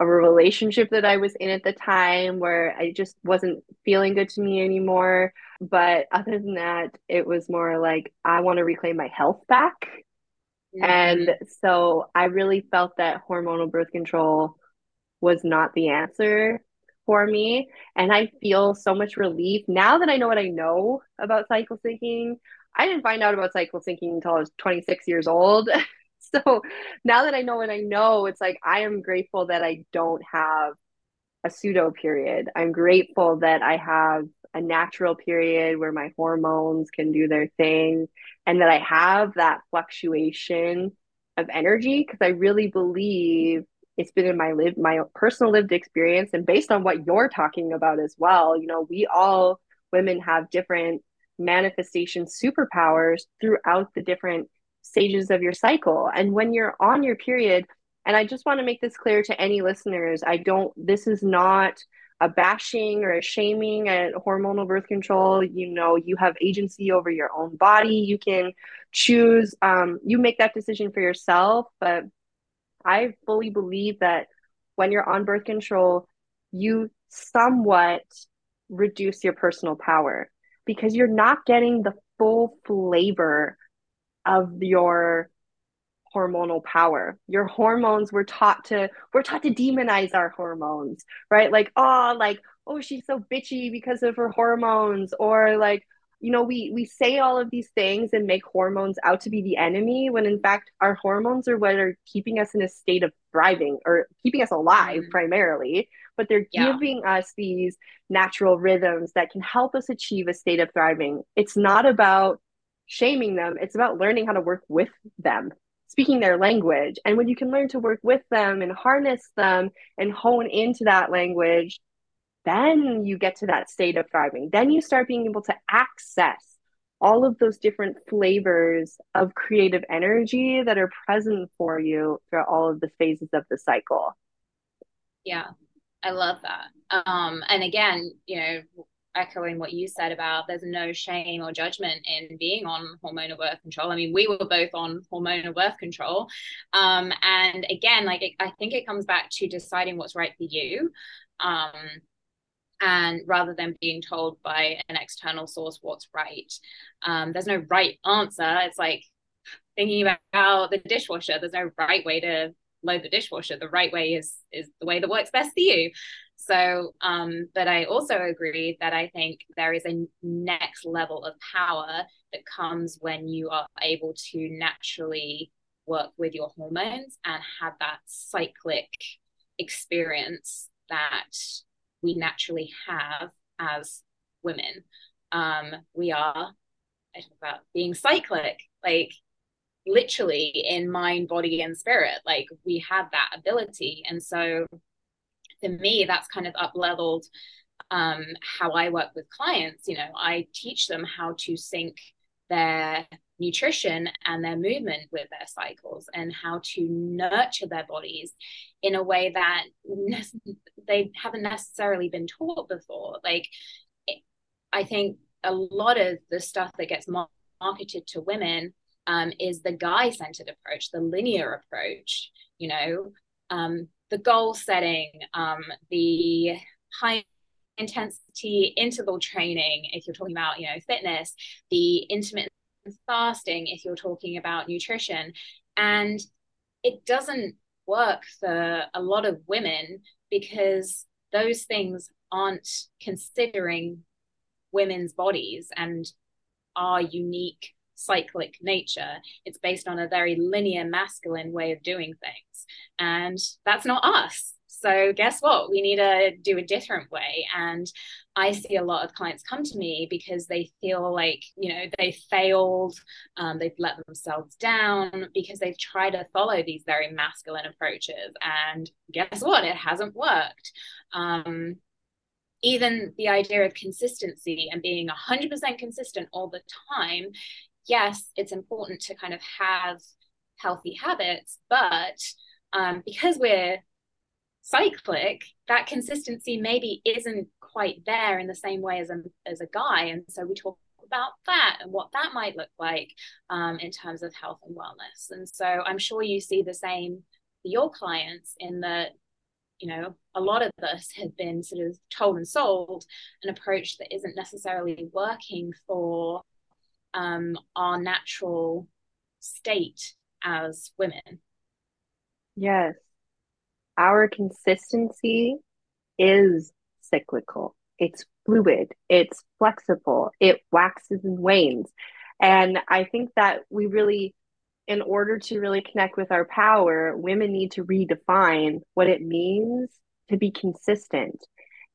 a relationship that I was in at the time where I just wasn't feeling good to me anymore. But other than that, it was more like I want to reclaim my health back. Mm-hmm. And so I really felt that hormonal birth control was not the answer for me. And I feel so much relief now that I know what I know about cycle syncing. I didn't find out about cycle syncing until I was 26 years old. so now that I know what I know, it's like I am grateful that I don't have a pseudo period. I'm grateful that I have a natural period where my hormones can do their thing and that I have that fluctuation of energy because I really believe it's been in my live my personal lived experience and based on what you're talking about as well you know we all women have different manifestation superpowers throughout the different stages of your cycle. And when you're on your period and i just want to make this clear to any listeners i don't this is not a bashing or a shaming at hormonal birth control. You know you have agency over your own body. You can choose um, you make that decision for yourself. But I fully believe that when you're on birth control, you somewhat reduce your personal power because you're not getting the full flavor of your hormonal power. Your hormones were taught to we're taught to demonize our hormones, right? Like, oh, like, oh, she's so bitchy because of her hormones, or like, you know we we say all of these things and make hormones out to be the enemy when in fact our hormones are what are keeping us in a state of thriving or keeping us alive mm-hmm. primarily but they're yeah. giving us these natural rhythms that can help us achieve a state of thriving it's not about shaming them it's about learning how to work with them speaking their language and when you can learn to work with them and harness them and hone into that language then you get to that state of thriving. Then you start being able to access all of those different flavors of creative energy that are present for you throughout all of the phases of the cycle. Yeah, I love that. Um, and again, you know, echoing what you said about there's no shame or judgment in being on hormonal birth control. I mean, we were both on hormonal birth control. Um, and again, like I think it comes back to deciding what's right for you. Um, and rather than being told by an external source what's right um, there's no right answer it's like thinking about the dishwasher there's no right way to load the dishwasher the right way is is the way that works best for you so um but i also agree that i think there is a next level of power that comes when you are able to naturally work with your hormones and have that cyclic experience that we naturally have as women. Um, we are, I talk about being cyclic, like literally in mind, body, and spirit. Like we have that ability. And so for me, that's kind of up leveled um, how I work with clients. You know, I teach them how to sync their nutrition and their movement with their cycles and how to nurture their bodies in a way that they haven't necessarily been taught before like i think a lot of the stuff that gets marketed to women um, is the guy centered approach the linear approach you know um, the goal setting um, the high intensity interval training if you're talking about you know fitness the intermittent fasting if you're talking about nutrition. And it doesn't work for a lot of women because those things aren't considering women's bodies and our unique cyclic nature. It's based on a very linear masculine way of doing things. And that's not us. So, guess what? We need to do a different way. And I see a lot of clients come to me because they feel like, you know, they failed, um, they've let themselves down because they've tried to follow these very masculine approaches. And guess what? It hasn't worked. Um, even the idea of consistency and being 100% consistent all the time, yes, it's important to kind of have healthy habits, but um, because we're cyclic, that consistency maybe isn't quite there in the same way as a, as a guy. And so we talk about that and what that might look like um, in terms of health and wellness. And so I'm sure you see the same for your clients in that, you know, a lot of us have been sort of told and sold an approach that isn't necessarily working for um, our natural state as women. Yes. Our consistency is cyclical. It's fluid, it's flexible, it waxes and wanes. And I think that we really, in order to really connect with our power, women need to redefine what it means to be consistent.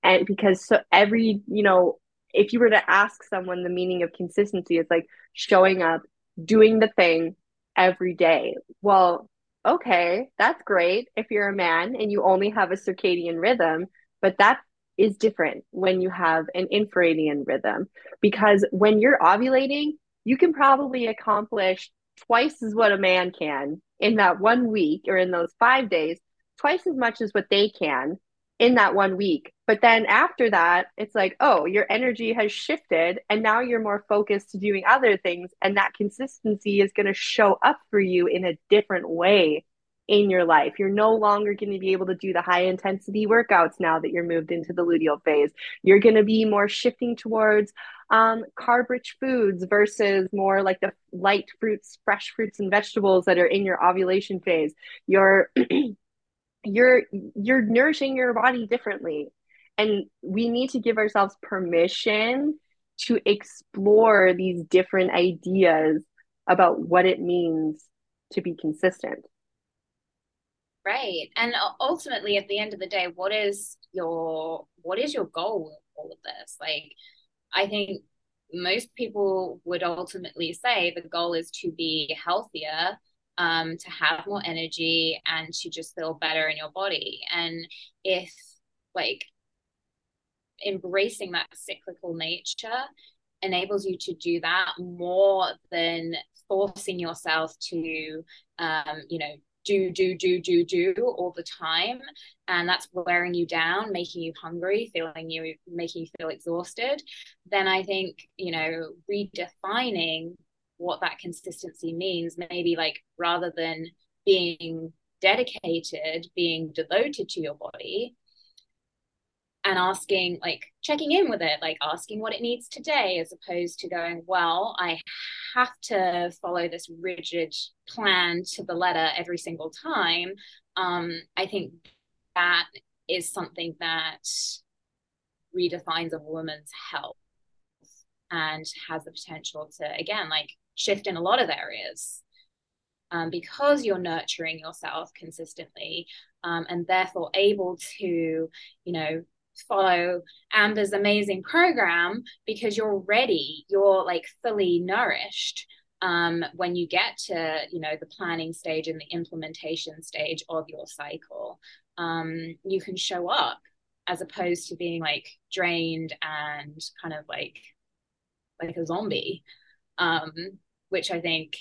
And because so every, you know, if you were to ask someone the meaning of consistency, it's like showing up, doing the thing every day. Well, okay, that's great if you're a man and you only have a circadian rhythm, but that is different when you have an infradian rhythm because when you're ovulating, you can probably accomplish twice as what a man can in that one week or in those five days, twice as much as what they can in that one week. But then after that, it's like, oh, your energy has shifted and now you're more focused to doing other things. And that consistency is going to show up for you in a different way in your life. You're no longer going to be able to do the high intensity workouts now that you're moved into the luteal phase. You're going to be more shifting towards um, carb rich foods versus more like the light fruits, fresh fruits and vegetables that are in your ovulation phase. You're you're you're nourishing your body differently and we need to give ourselves permission to explore these different ideas about what it means to be consistent. Right. And ultimately at the end of the day what is your what is your goal with all of this? Like i think most people would ultimately say the goal is to be healthier um, to have more energy and to just feel better in your body. And if like embracing that cyclical nature enables you to do that more than forcing yourself to um, you know do do do do do all the time. And that's wearing you down making you hungry feeling you making you feel exhausted. Then i think you know redefining what that consistency means maybe like rather than being dedicated being devoted to your body and asking like checking in with it like asking what it needs today as opposed to going well i have to follow this rigid plan to the letter every single time. Um, i think that is something that redefines a woman's health and has the potential to again like shift in a lot of areas um, because you're nurturing yourself consistently um, and therefore able to you know follow amber's amazing program because you're ready you're like fully nourished um, when you get to you know the planning stage and the implementation stage of your cycle um, you can show up as opposed to being like drained and kind of like like a zombie um, which I think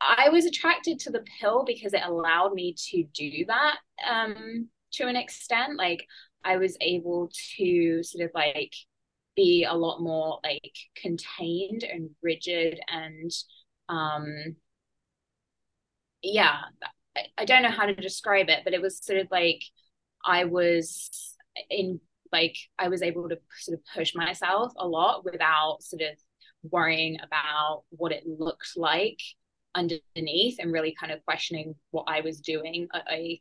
I was attracted to the pill because it allowed me to do that um, to an extent. Like I was able to sort of like be a lot more like contained and rigid and um yeah I, I don't know how to describe it but it was sort of like I was in like I was able to sort of push myself a lot without sort of worrying about what it looked like underneath and really kind of questioning what I was doing. A,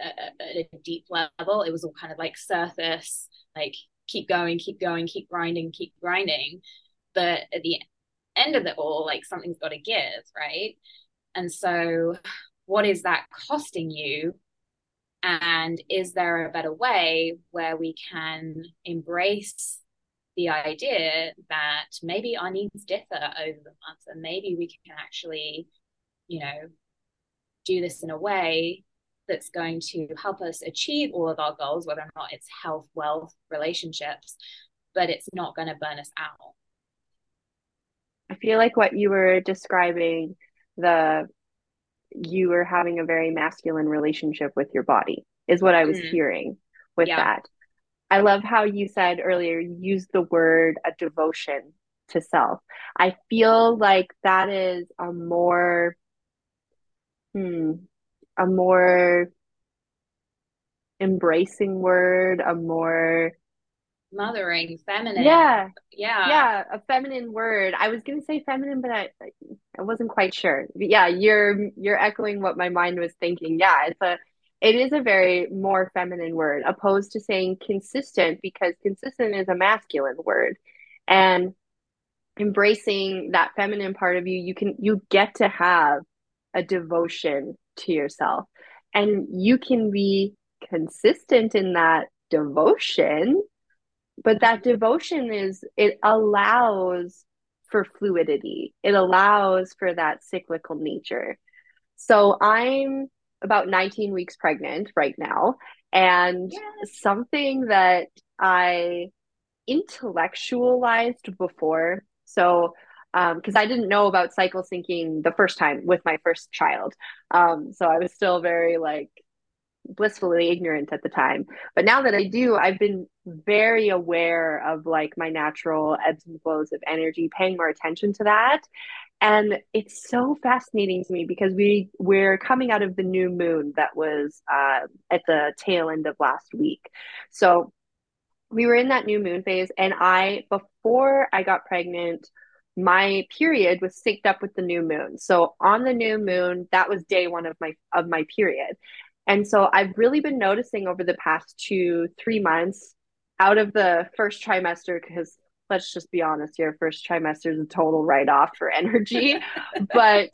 Uh, uh, at a deep level. It was all kind of like surface, like keep going, keep going, keep grinding, keep grinding. But at the end of it all, like something's got to give, right? And so, what is that costing you? And is there a better way where we can embrace the idea that maybe our needs differ over the months and maybe we can actually you know do this in a way that's going to help us achieve all of our goals whether or not it's health wealth relationships but it's not going to burn us out i feel like what you were describing the you were having a very masculine relationship with your body is what i was mm. hearing with yeah. that I love how you said earlier, you used the word a devotion to self. I feel like that is a more, hmm, a more embracing word, a more mothering, feminine. Yeah. Yeah. Yeah, a feminine word. I was going to say feminine, but I I wasn't quite sure. But yeah, you're you're echoing what my mind was thinking. Yeah, it's a it is a very more feminine word opposed to saying consistent because consistent is a masculine word and embracing that feminine part of you you can you get to have a devotion to yourself. And you can be consistent in that devotion but that devotion is it allows for fluidity. It allows for that cyclical nature. So i'm about 19 weeks pregnant right now and yes. something that i intellectualized before. So, because um, I didn't know about cycle syncing the first time with my first child. Um, so I was still very like blissfully ignorant at the time. But now that I do, I've been very aware of like my natural ebbs and flows of energy, paying more attention to that. And it's so fascinating to me because we we're coming out of the new moon that was uh, at the tail end of last week. So we were in that new moon phase and i before i got pregnant my period was synced up with the new moon. So on the new moon that was day one of my of my period. And so i've really been noticing over the past two three months out of the first trimester because let's just be honest here first trimester is a total write-off for energy. But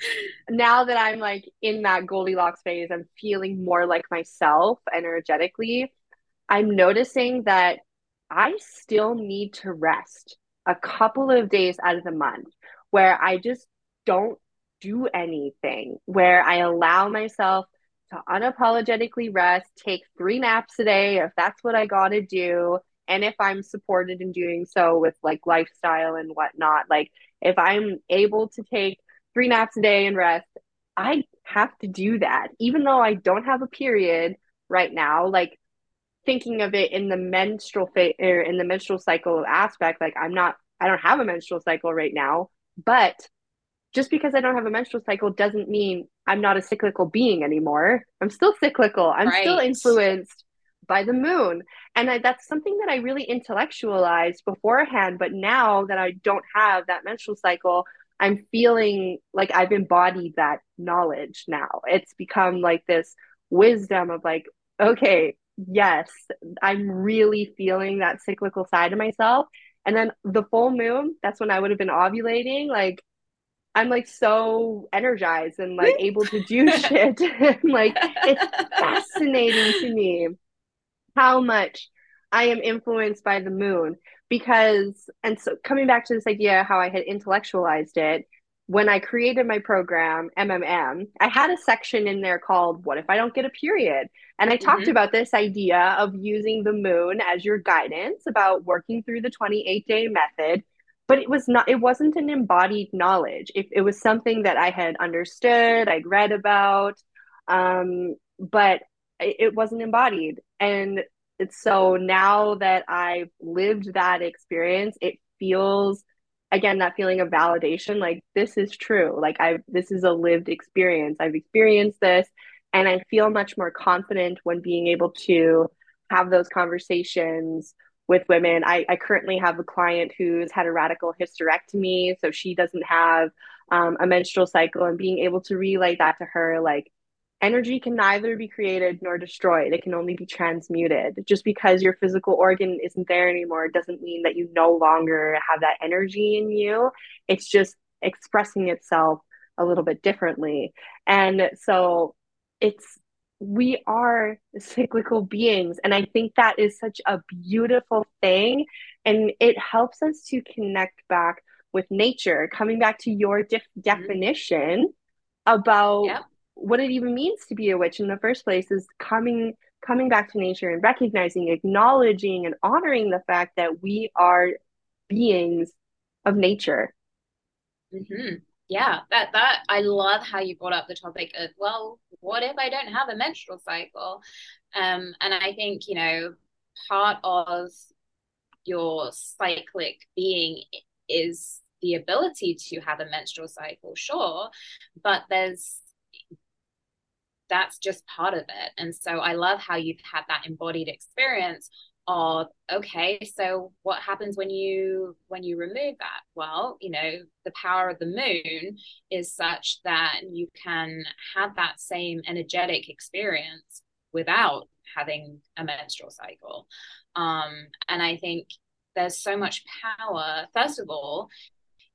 now that i'm like in that goldilocks phase i'm feeling more like myself energetically. I'm noticing that I still need to rest a couple of days out of the month where I just don't do anything, where I allow myself to unapologetically rest, take three naps a day if that's what I got to do. And if I'm supported in doing so with like lifestyle and whatnot, like if I'm able to take three naps a day and rest, I have to do that. Even though I don't have a period right now, like thinking of it in the menstrual phase or in the menstrual cycle aspect like i'm not i don't have a menstrual cycle right now but just because i don't have a menstrual cycle doesn't mean i'm not a cyclical being anymore. I'm still cyclical. I'm right. still influenced by the moon. And I, that's something that i really intellectualized beforehand but now that i don't have that menstrual cycle i'm feeling like i've embodied that knowledge now. It's become like this wisdom of like okay yes, I'm really feeling that cyclical side of myself. And then the full moon, that's when I would have been ovulating. Like, I'm like so energized and like able to do shit. like, it's fascinating to me how much I am influenced by the moon because, and so coming back to this idea how I had intellectualized it, when I created my program, MMM, I had a section in there called What If I Don't Get a Period? And I talked mm-hmm. about this idea of using the moon as your guidance about working through the 28 day method. But it was not, it wasn't an embodied knowledge. It, it was something that I had understood, I'd read about, um, but it, it wasn't embodied. And it's so now that I've lived that experience, it feels again that feeling of validation like this is true. Like i this is a lived experience. I've experienced this and i feel much more confident when being able to have those conversations with women. I, I currently have a client who's had a radical hysterectomy so she doesn't have um, a menstrual cycle and being able to relay that to her like energy can neither be created nor destroyed. It can only be transmuted. Just because your physical organ isn't there anymore doesn't mean that you no longer have that energy in you. It's just expressing itself a little bit differently. And so it's we are cyclical beings and i think that is such a beautiful thing and it helps us to connect back with nature. Coming back to your def- mm-hmm. definition about yep what it even means to be a witch in the first place is coming coming back to nature and recognizing acknowledging and honoring the fact that we are beings of nature mm-hmm. yeah that that i love how you brought up the topic of well what if i don't have a menstrual cycle um and i think you know part of your cyclic being is the ability to have a menstrual cycle sure but there's that's just part of it. And so I love how you've had that embodied experience of okay so what happens when you when you remove that well you know the power of the moon is such that you can have that same energetic experience without having a menstrual cycle um and i think there's so much power first of all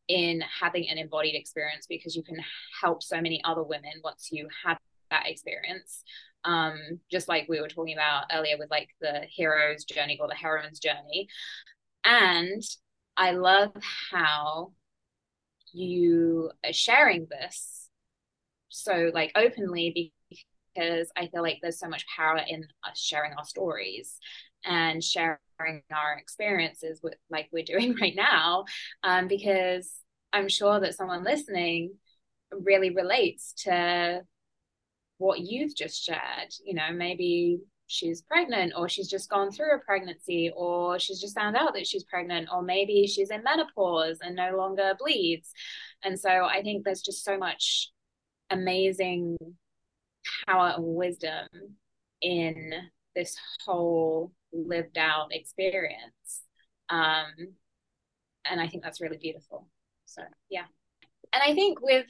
in having an embodied experience because you can help so many other women once you have that experience. Um, just like we were talking about earlier with like the hero's journey or the heroine's journey. And i love how you are sharing this so like openly because i feel like there's so much power in us sharing our stories and sharing our experiences with like we're doing right now. Um, because i'm sure that someone listening really relates to what you've just shared you know maybe she's pregnant or she's just gone through a pregnancy or she's just found out that she's pregnant or maybe she's in menopause and no longer bleeds. And so i think there's just so much amazing power and wisdom in this whole lived out experience. Um and i think that's really beautiful. So yeah and i think with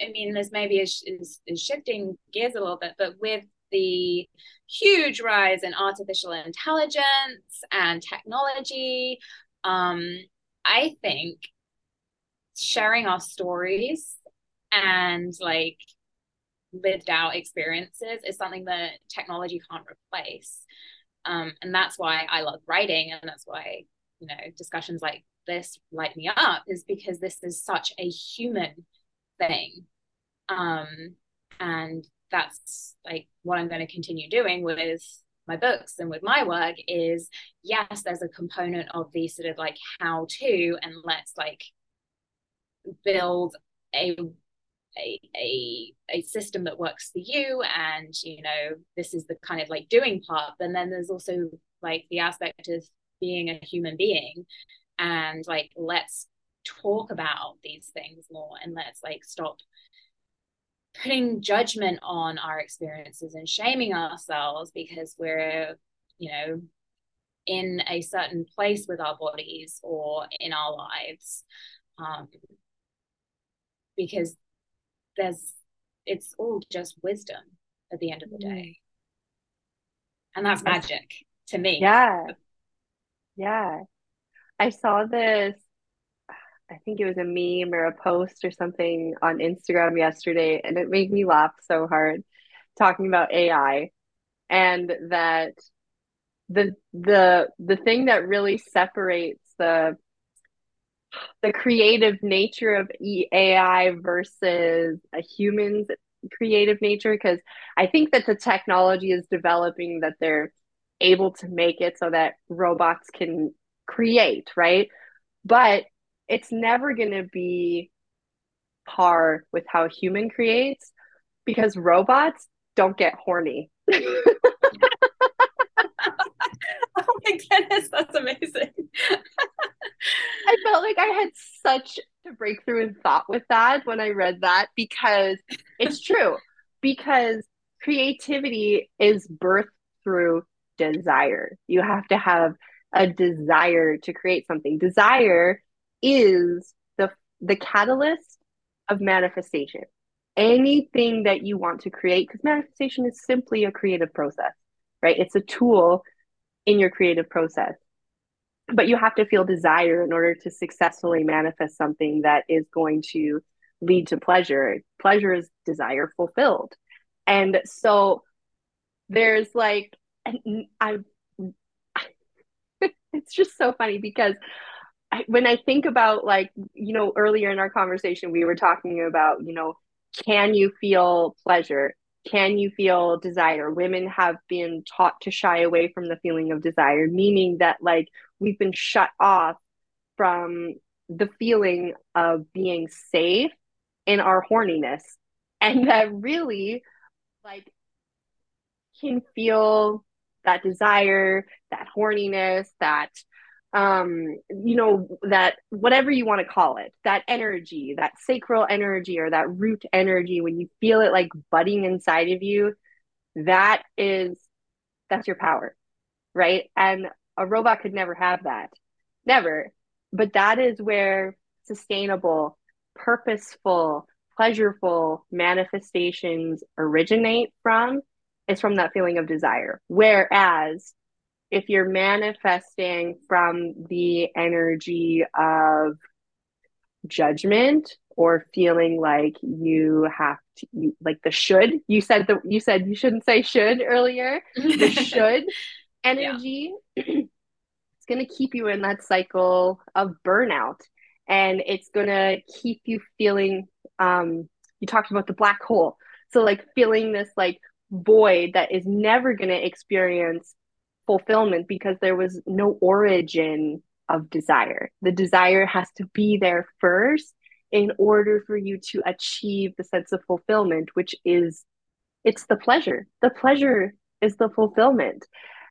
i mean this maybe is, is, is shifting gears a little bit but with the huge rise in artificial intelligence and technology um i think sharing our stories and like lived out experiences is something that technology can't replace. Um, and that's why i love writing and that's why you know discussions like this light me up is because this is such a human thing. Um, and that's like what i'm going to continue doing with my books and with my work is yes there's a component of the sort of like how to and let's like build a a, a a system that works for you and you know this is the kind of like doing part. But then there's also like the aspect of being a human being and like let's talk about these things more and let's like stop putting judgment on our experiences and shaming ourselves because we're you know in a certain place with our bodies or in our lives um, because there's it's all just wisdom at the end of the day. Mm. and that's magic to me. Yeah. Yeah i saw this i think it was a meme or a post or something on instagram yesterday and it made me laugh so hard talking about ai and that the the the thing that really separates the the creative nature of AI versus a human's creative nature because I think that the technology is developing that they're able to make it so that robots can create, right? But it's never going to be par with how human creates because robots don't get horny. oh my goodness, that's amazing. I felt like I had such a breakthrough in thought with that when I read that because it's true. because creativity is birthed through desire. You have to have a desire to create something. Desire is the the catalyst of manifestation. Anything that you want to create, because manifestation is simply a creative process, right? It's a tool in your creative process but you have to feel desire in order to successfully manifest something that is going to lead to pleasure pleasure is desire fulfilled and so there's like i it's just so funny because I, when i think about like you know earlier in our conversation we were talking about you know can you feel pleasure? Can you feel desire? Women have been taught to shy away from the feeling of desire meaning that like we've been shut off from the feeling of being safe in our horniness and that really like can feel that desire that horniness that um you know that whatever you want to call it that energy that sacral energy or that root energy when you feel it like budding inside of you that is that's your power right? And a robot could never have that never. But that is where sustainable purposeful pleasureful manifestations originate from is from that feeling of desire. Whereas if you're manifesting from the energy of judgment or feeling like you have to you, like the should you said the you said you shouldn't say should earlier. The should energy yeah. it's going to keep you in that cycle of burnout. And it's going to keep you feeling um you talked about the black hole. So like feeling this like void that is never going to experience fulfillment because there was no origin of desire. The desire has to be there first in order for you to achieve the sense of fulfillment, which is it's the pleasure. The pleasure is the fulfillment.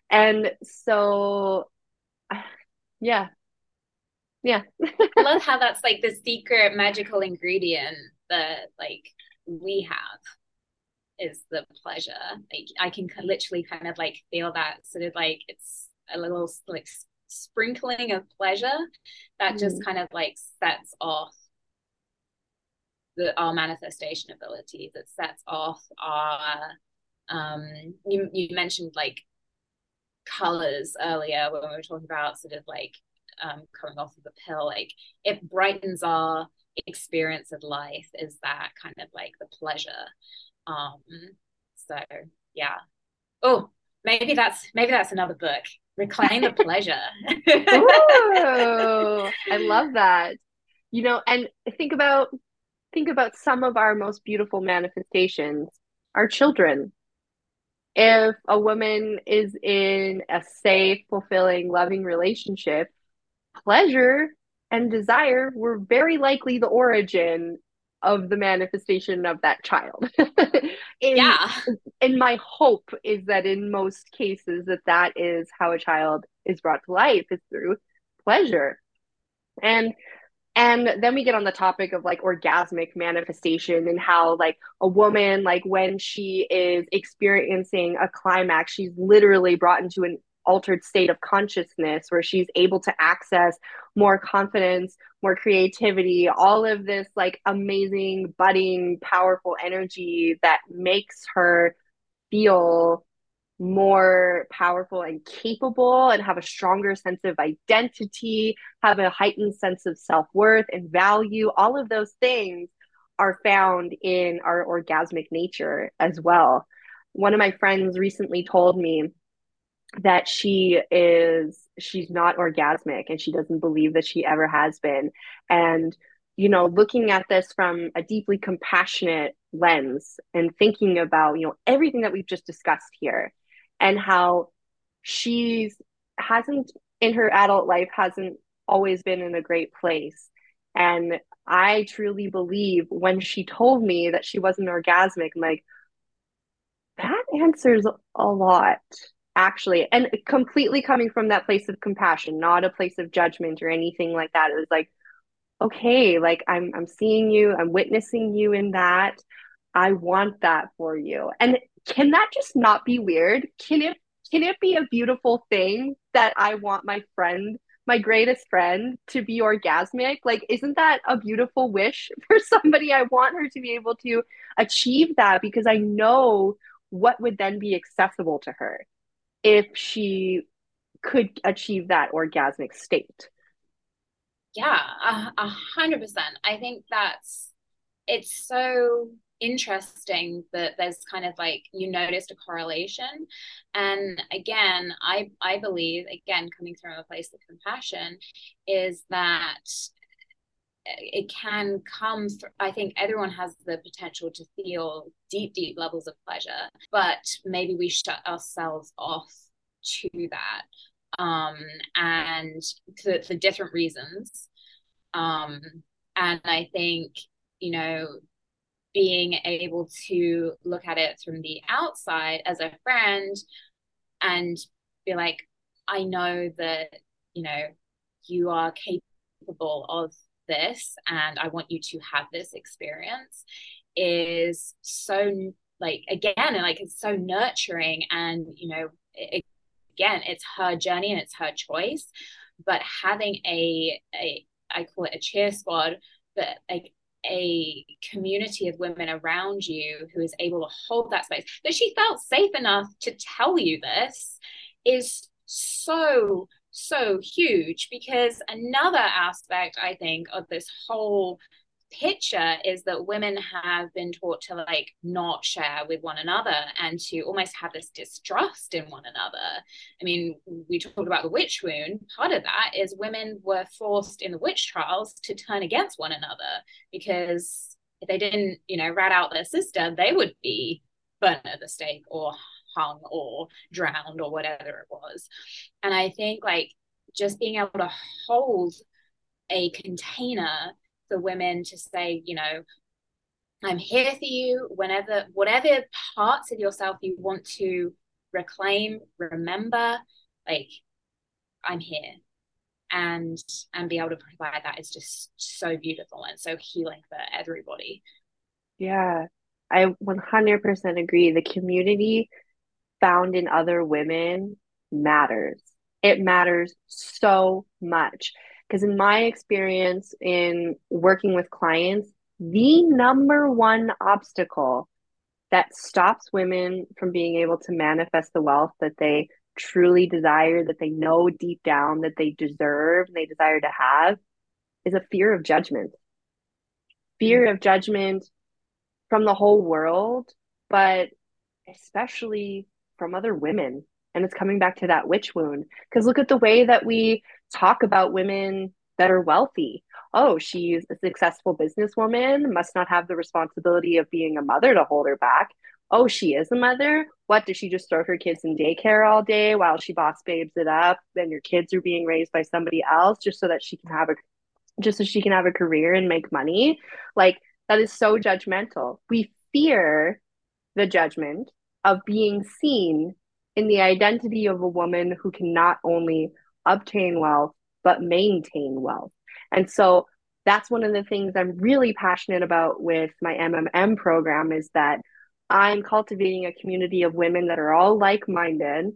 And so yeah. Yeah. I love how that's like the secret magical ingredient that like we have is the pleasure. Like I can literally kind of like feel that sort of like it's a little like sprinkling of pleasure that mm. just kind of like sets off the our manifestation abilities. It sets off our um you you mentioned like colors earlier when we were talking about sort of like um coming off of the pill like it brightens our experience of life is that kind of like the pleasure um, so yeah. Oh, maybe that's maybe that's another book. Reclaim the pleasure. Ooh, I love that. You know, and think about think about some of our most beautiful manifestations, our children. If a woman is in a safe, fulfilling, loving relationship, pleasure and desire were very likely the origin of the manifestation of that child. in, yeah. And my hope is that in most cases that that is how a child is brought to life is through pleasure. And and then we get on the topic of like orgasmic manifestation and how like a woman like when she is experiencing a climax she's literally brought into an altered state of consciousness where she's able to access more confidence, more creativity, all of this like amazing, budding, powerful energy that makes her feel more powerful and capable and have a stronger sense of identity, have a heightened sense of self worth and value. All of those things are found in our orgasmic nature as well. One of my friends recently told me that she is she's not orgasmic and she doesn't believe that she ever has been. And you know looking at this from a deeply compassionate lens and thinking about you know everything that we've just discussed here and how she's hasn't in her adult life hasn't always been in a great place. And i truly believe when she told me that she wasn't orgasmic I'm like that answers a lot actually and completely coming from that place of compassion not a place of judgment or anything like that. It was like okay like i'm i'm seeing you i'm witnessing you in that. I want that for you. And can that just not be weird? Can it can it be a beautiful thing that i want my friend my greatest friend to be orgasmic? Like isn't that a beautiful wish for somebody? I want her to be able to achieve that because i know what would then be accessible to her if she could achieve that orgasmic state. Yeah, a hundred percent. I think that's it's so interesting that there's kind of like you noticed a correlation and again i i believe again coming from a place of compassion is that it can come through, i think everyone has the potential to feel deep deep levels of pleasure but maybe we shut ourselves off to that um and for, for different reasons um and i think you know being able to look at it from the outside as a friend and be like i know that you know you are capable of this and I want you to have this experience is so like again like it's so nurturing and you know it, again it's her journey and it's her choice but having a a I call it a cheer squad but like a community of women around you who is able to hold that space that she felt safe enough to tell you this is so so huge because another aspect I think of this whole picture is that women have been taught to like not share with one another and to almost have this distrust in one another. I mean, we talked about the witch wound. Part of that is women were forced in the witch trials to turn against one another because if they didn't, you know, rat out their sister, they would be burned at the stake or hung or drowned or whatever it was. And I think like just being able to hold a container for women to say, you know, I'm here for you whenever, whatever parts of yourself you want to reclaim, remember, like, I'm here. And and be able to provide that is just so beautiful and so healing for everybody. Yeah, I 100% agree. The community found in other women matters. It matters so much. Because in my experience in working with clients, the number one obstacle that stops women from being able to manifest the wealth that they truly desire, that they know deep down that they deserve and they desire to have, is a fear of judgment. Fear of judgment from the whole world, but especially from other women. And it's coming back to that witch wound. Because look at the way that we talk about women that are wealthy. Oh, she's a successful businesswoman, must not have the responsibility of being a mother to hold her back. Oh, she is a mother. What does she just throw her kids in daycare all day while she boss babes it up? Then your kids are being raised by somebody else just so that she can have a just so she can have a career and make money. Like that is so judgmental. We fear the judgment of being seen in the identity of a woman who can not only obtain wealth, but maintain wealth. And so that's one of the things I'm really passionate about with my MMM program is that I'm cultivating a community of women that are all like minded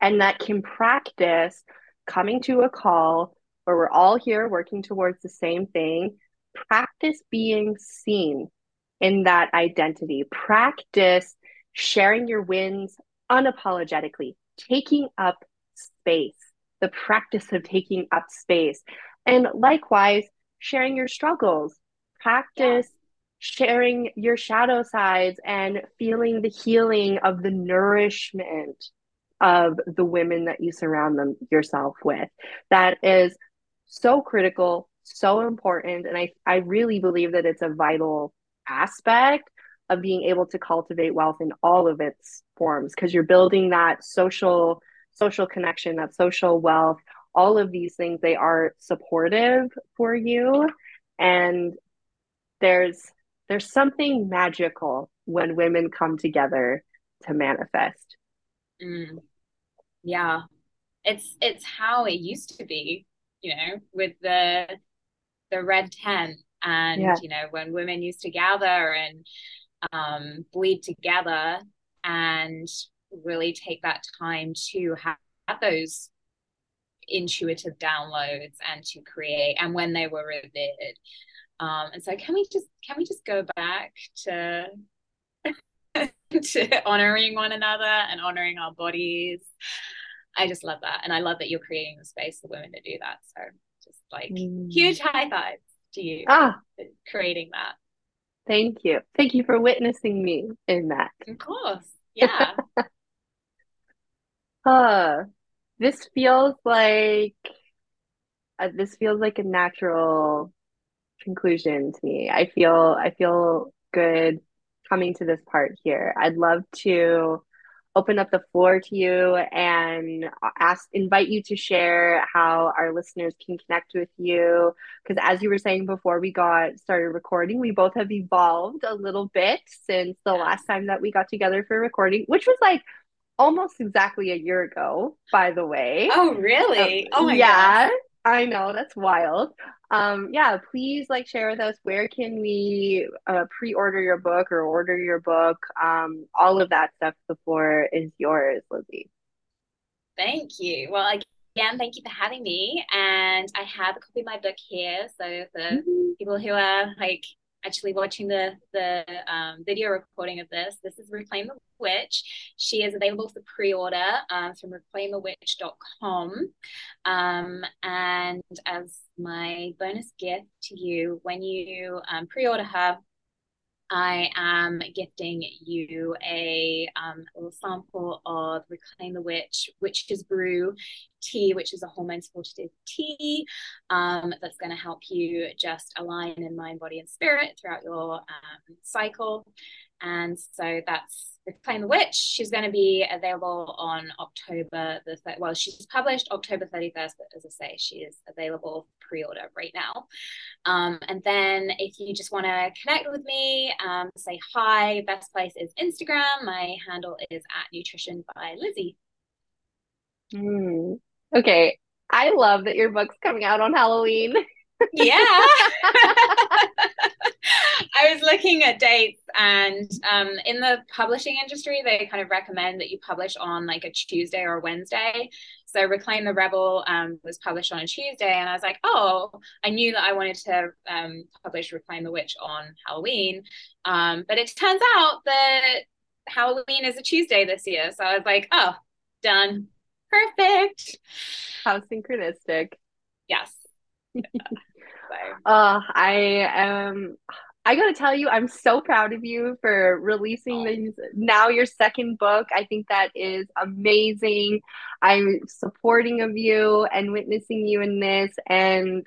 and that can practice coming to a call where we're all here working towards the same thing. Practice being seen in that identity. Practice sharing your wins unapologetically, taking up space, the practice of taking up space. And likewise, sharing your struggles, practice yeah. sharing your shadow sides and feeling the healing of the nourishment of the women that you surround them yourself with. That is so critical, so important. And I, I really believe that it's a vital aspect of being able to cultivate wealth in all of its forms because you're building that social social connection that social wealth all of these things they are supportive for you and there's there's something magical when women come together to manifest mm. yeah it's it's how it used to be you know with the the red tent and yeah. you know when women used to gather and um, bleed together and really take that time to have, those intuitive downloads and to create and when they were revered um, and so can we just can we just go back to to honoring one another and honoring our bodies? I just love that. And i love that you're creating the space for women to do that. So just like mm. huge high fives to you ah. creating that Thank you. Thank you for witnessing me in that. Of course. Yeah. uh, this feels like uh, this feels like a natural conclusion to me. I feel I feel good coming to this part here. I'd love to open up the floor to you and ask invite you to share how our listeners can connect with you. Because as you were saying before we got started recording we both have evolved a little bit since the last time that we got together for recording which was like almost exactly a year ago by the way. Oh really? Um, oh my yeah. I know that's wild. Um, yeah, please like share with us where can we uh, pre-order your book or order your book. Um, all of that stuff. The floor is yours, Lizzy. Thank you. Well, again, thank you for having me. And I have a copy of my book here. So for mm-hmm. people who are like, actually watching the the um, video recording of this, this is Reclaim the Witch. She is available for pre-order um, from reclaimthewitch.com. Um, and as my bonus gift to you, when you um, pre-order her, I am gifting you a, um, little sample of Reclaim the Witch, Witch's Brew tea, which is a hormone supportive tea um, that's going to help you just align in mind, body, and spirit throughout your um, cycle. And so that's Reclaim the Witch. She's going to be available on October the th- well, she's published October 31st, but as I say, she is available pre-order right now. Um, and then if you just want to connect with me, um, say hi. Best place is Instagram. My handle is at Nutrition by Lizzy. Mm. Okay, I love that your book's coming out on Halloween. yeah. I was looking at dates, and um, in the publishing industry, they kind of recommend that you publish on like a Tuesday or a Wednesday. So, Reclaim the Rebel um, was published on a Tuesday, and I was like, oh, I knew that I wanted to um, publish Reclaim the Witch on Halloween. Um, but it turns out that Halloween is a Tuesday this year. So, I was like, oh, done. Perfect. How synchronistic. Yes. Uh, I am I gotta tell you, I'm so proud of you for releasing these now your second book. I think that is amazing. I'm supporting of you and witnessing you in this and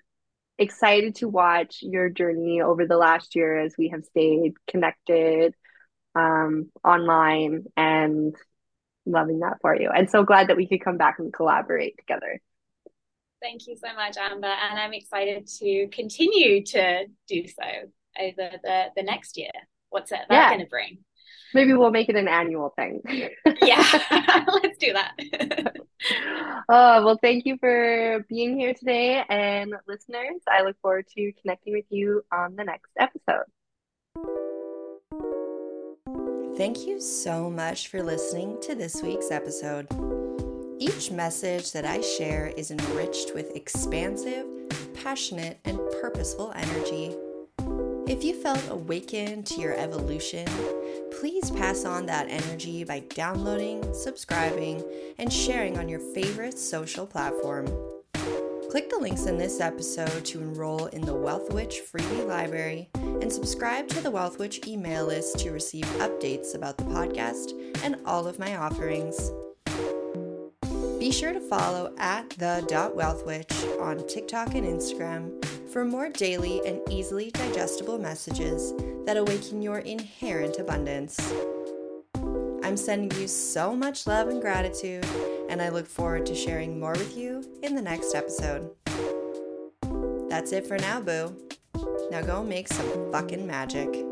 excited to watch your journey over the last year as we have stayed connected um, online and loving that for you. And so glad that we could come back and collaborate together. Thank you so much, Amber. And I'm excited to continue to do so over the, the next year. What's that yeah. going to bring? Maybe we'll make it an annual thing. yeah, let's do that. oh, well, thank you for being here today. And listeners, I look forward to connecting with you on the next episode. Thank you so much for listening to this week's episode. Each message that I share is enriched with expansive, passionate, and purposeful energy. If you felt awakened to your evolution, please pass on that energy by downloading, subscribing, and sharing on your favorite social platform. Click the links in this episode to enroll in the Wealth Witch freebie library and subscribe to the Wealth Witch email list to receive updates about the podcast and all of my offerings. Be sure to follow at the Wealthwitch on TikTok and Instagram for more daily and easily digestible messages that awaken your inherent abundance. I'm sending you so much love and gratitude, and I look forward to sharing more with you in the next episode. That's it for now, boo. Now go make some fucking magic.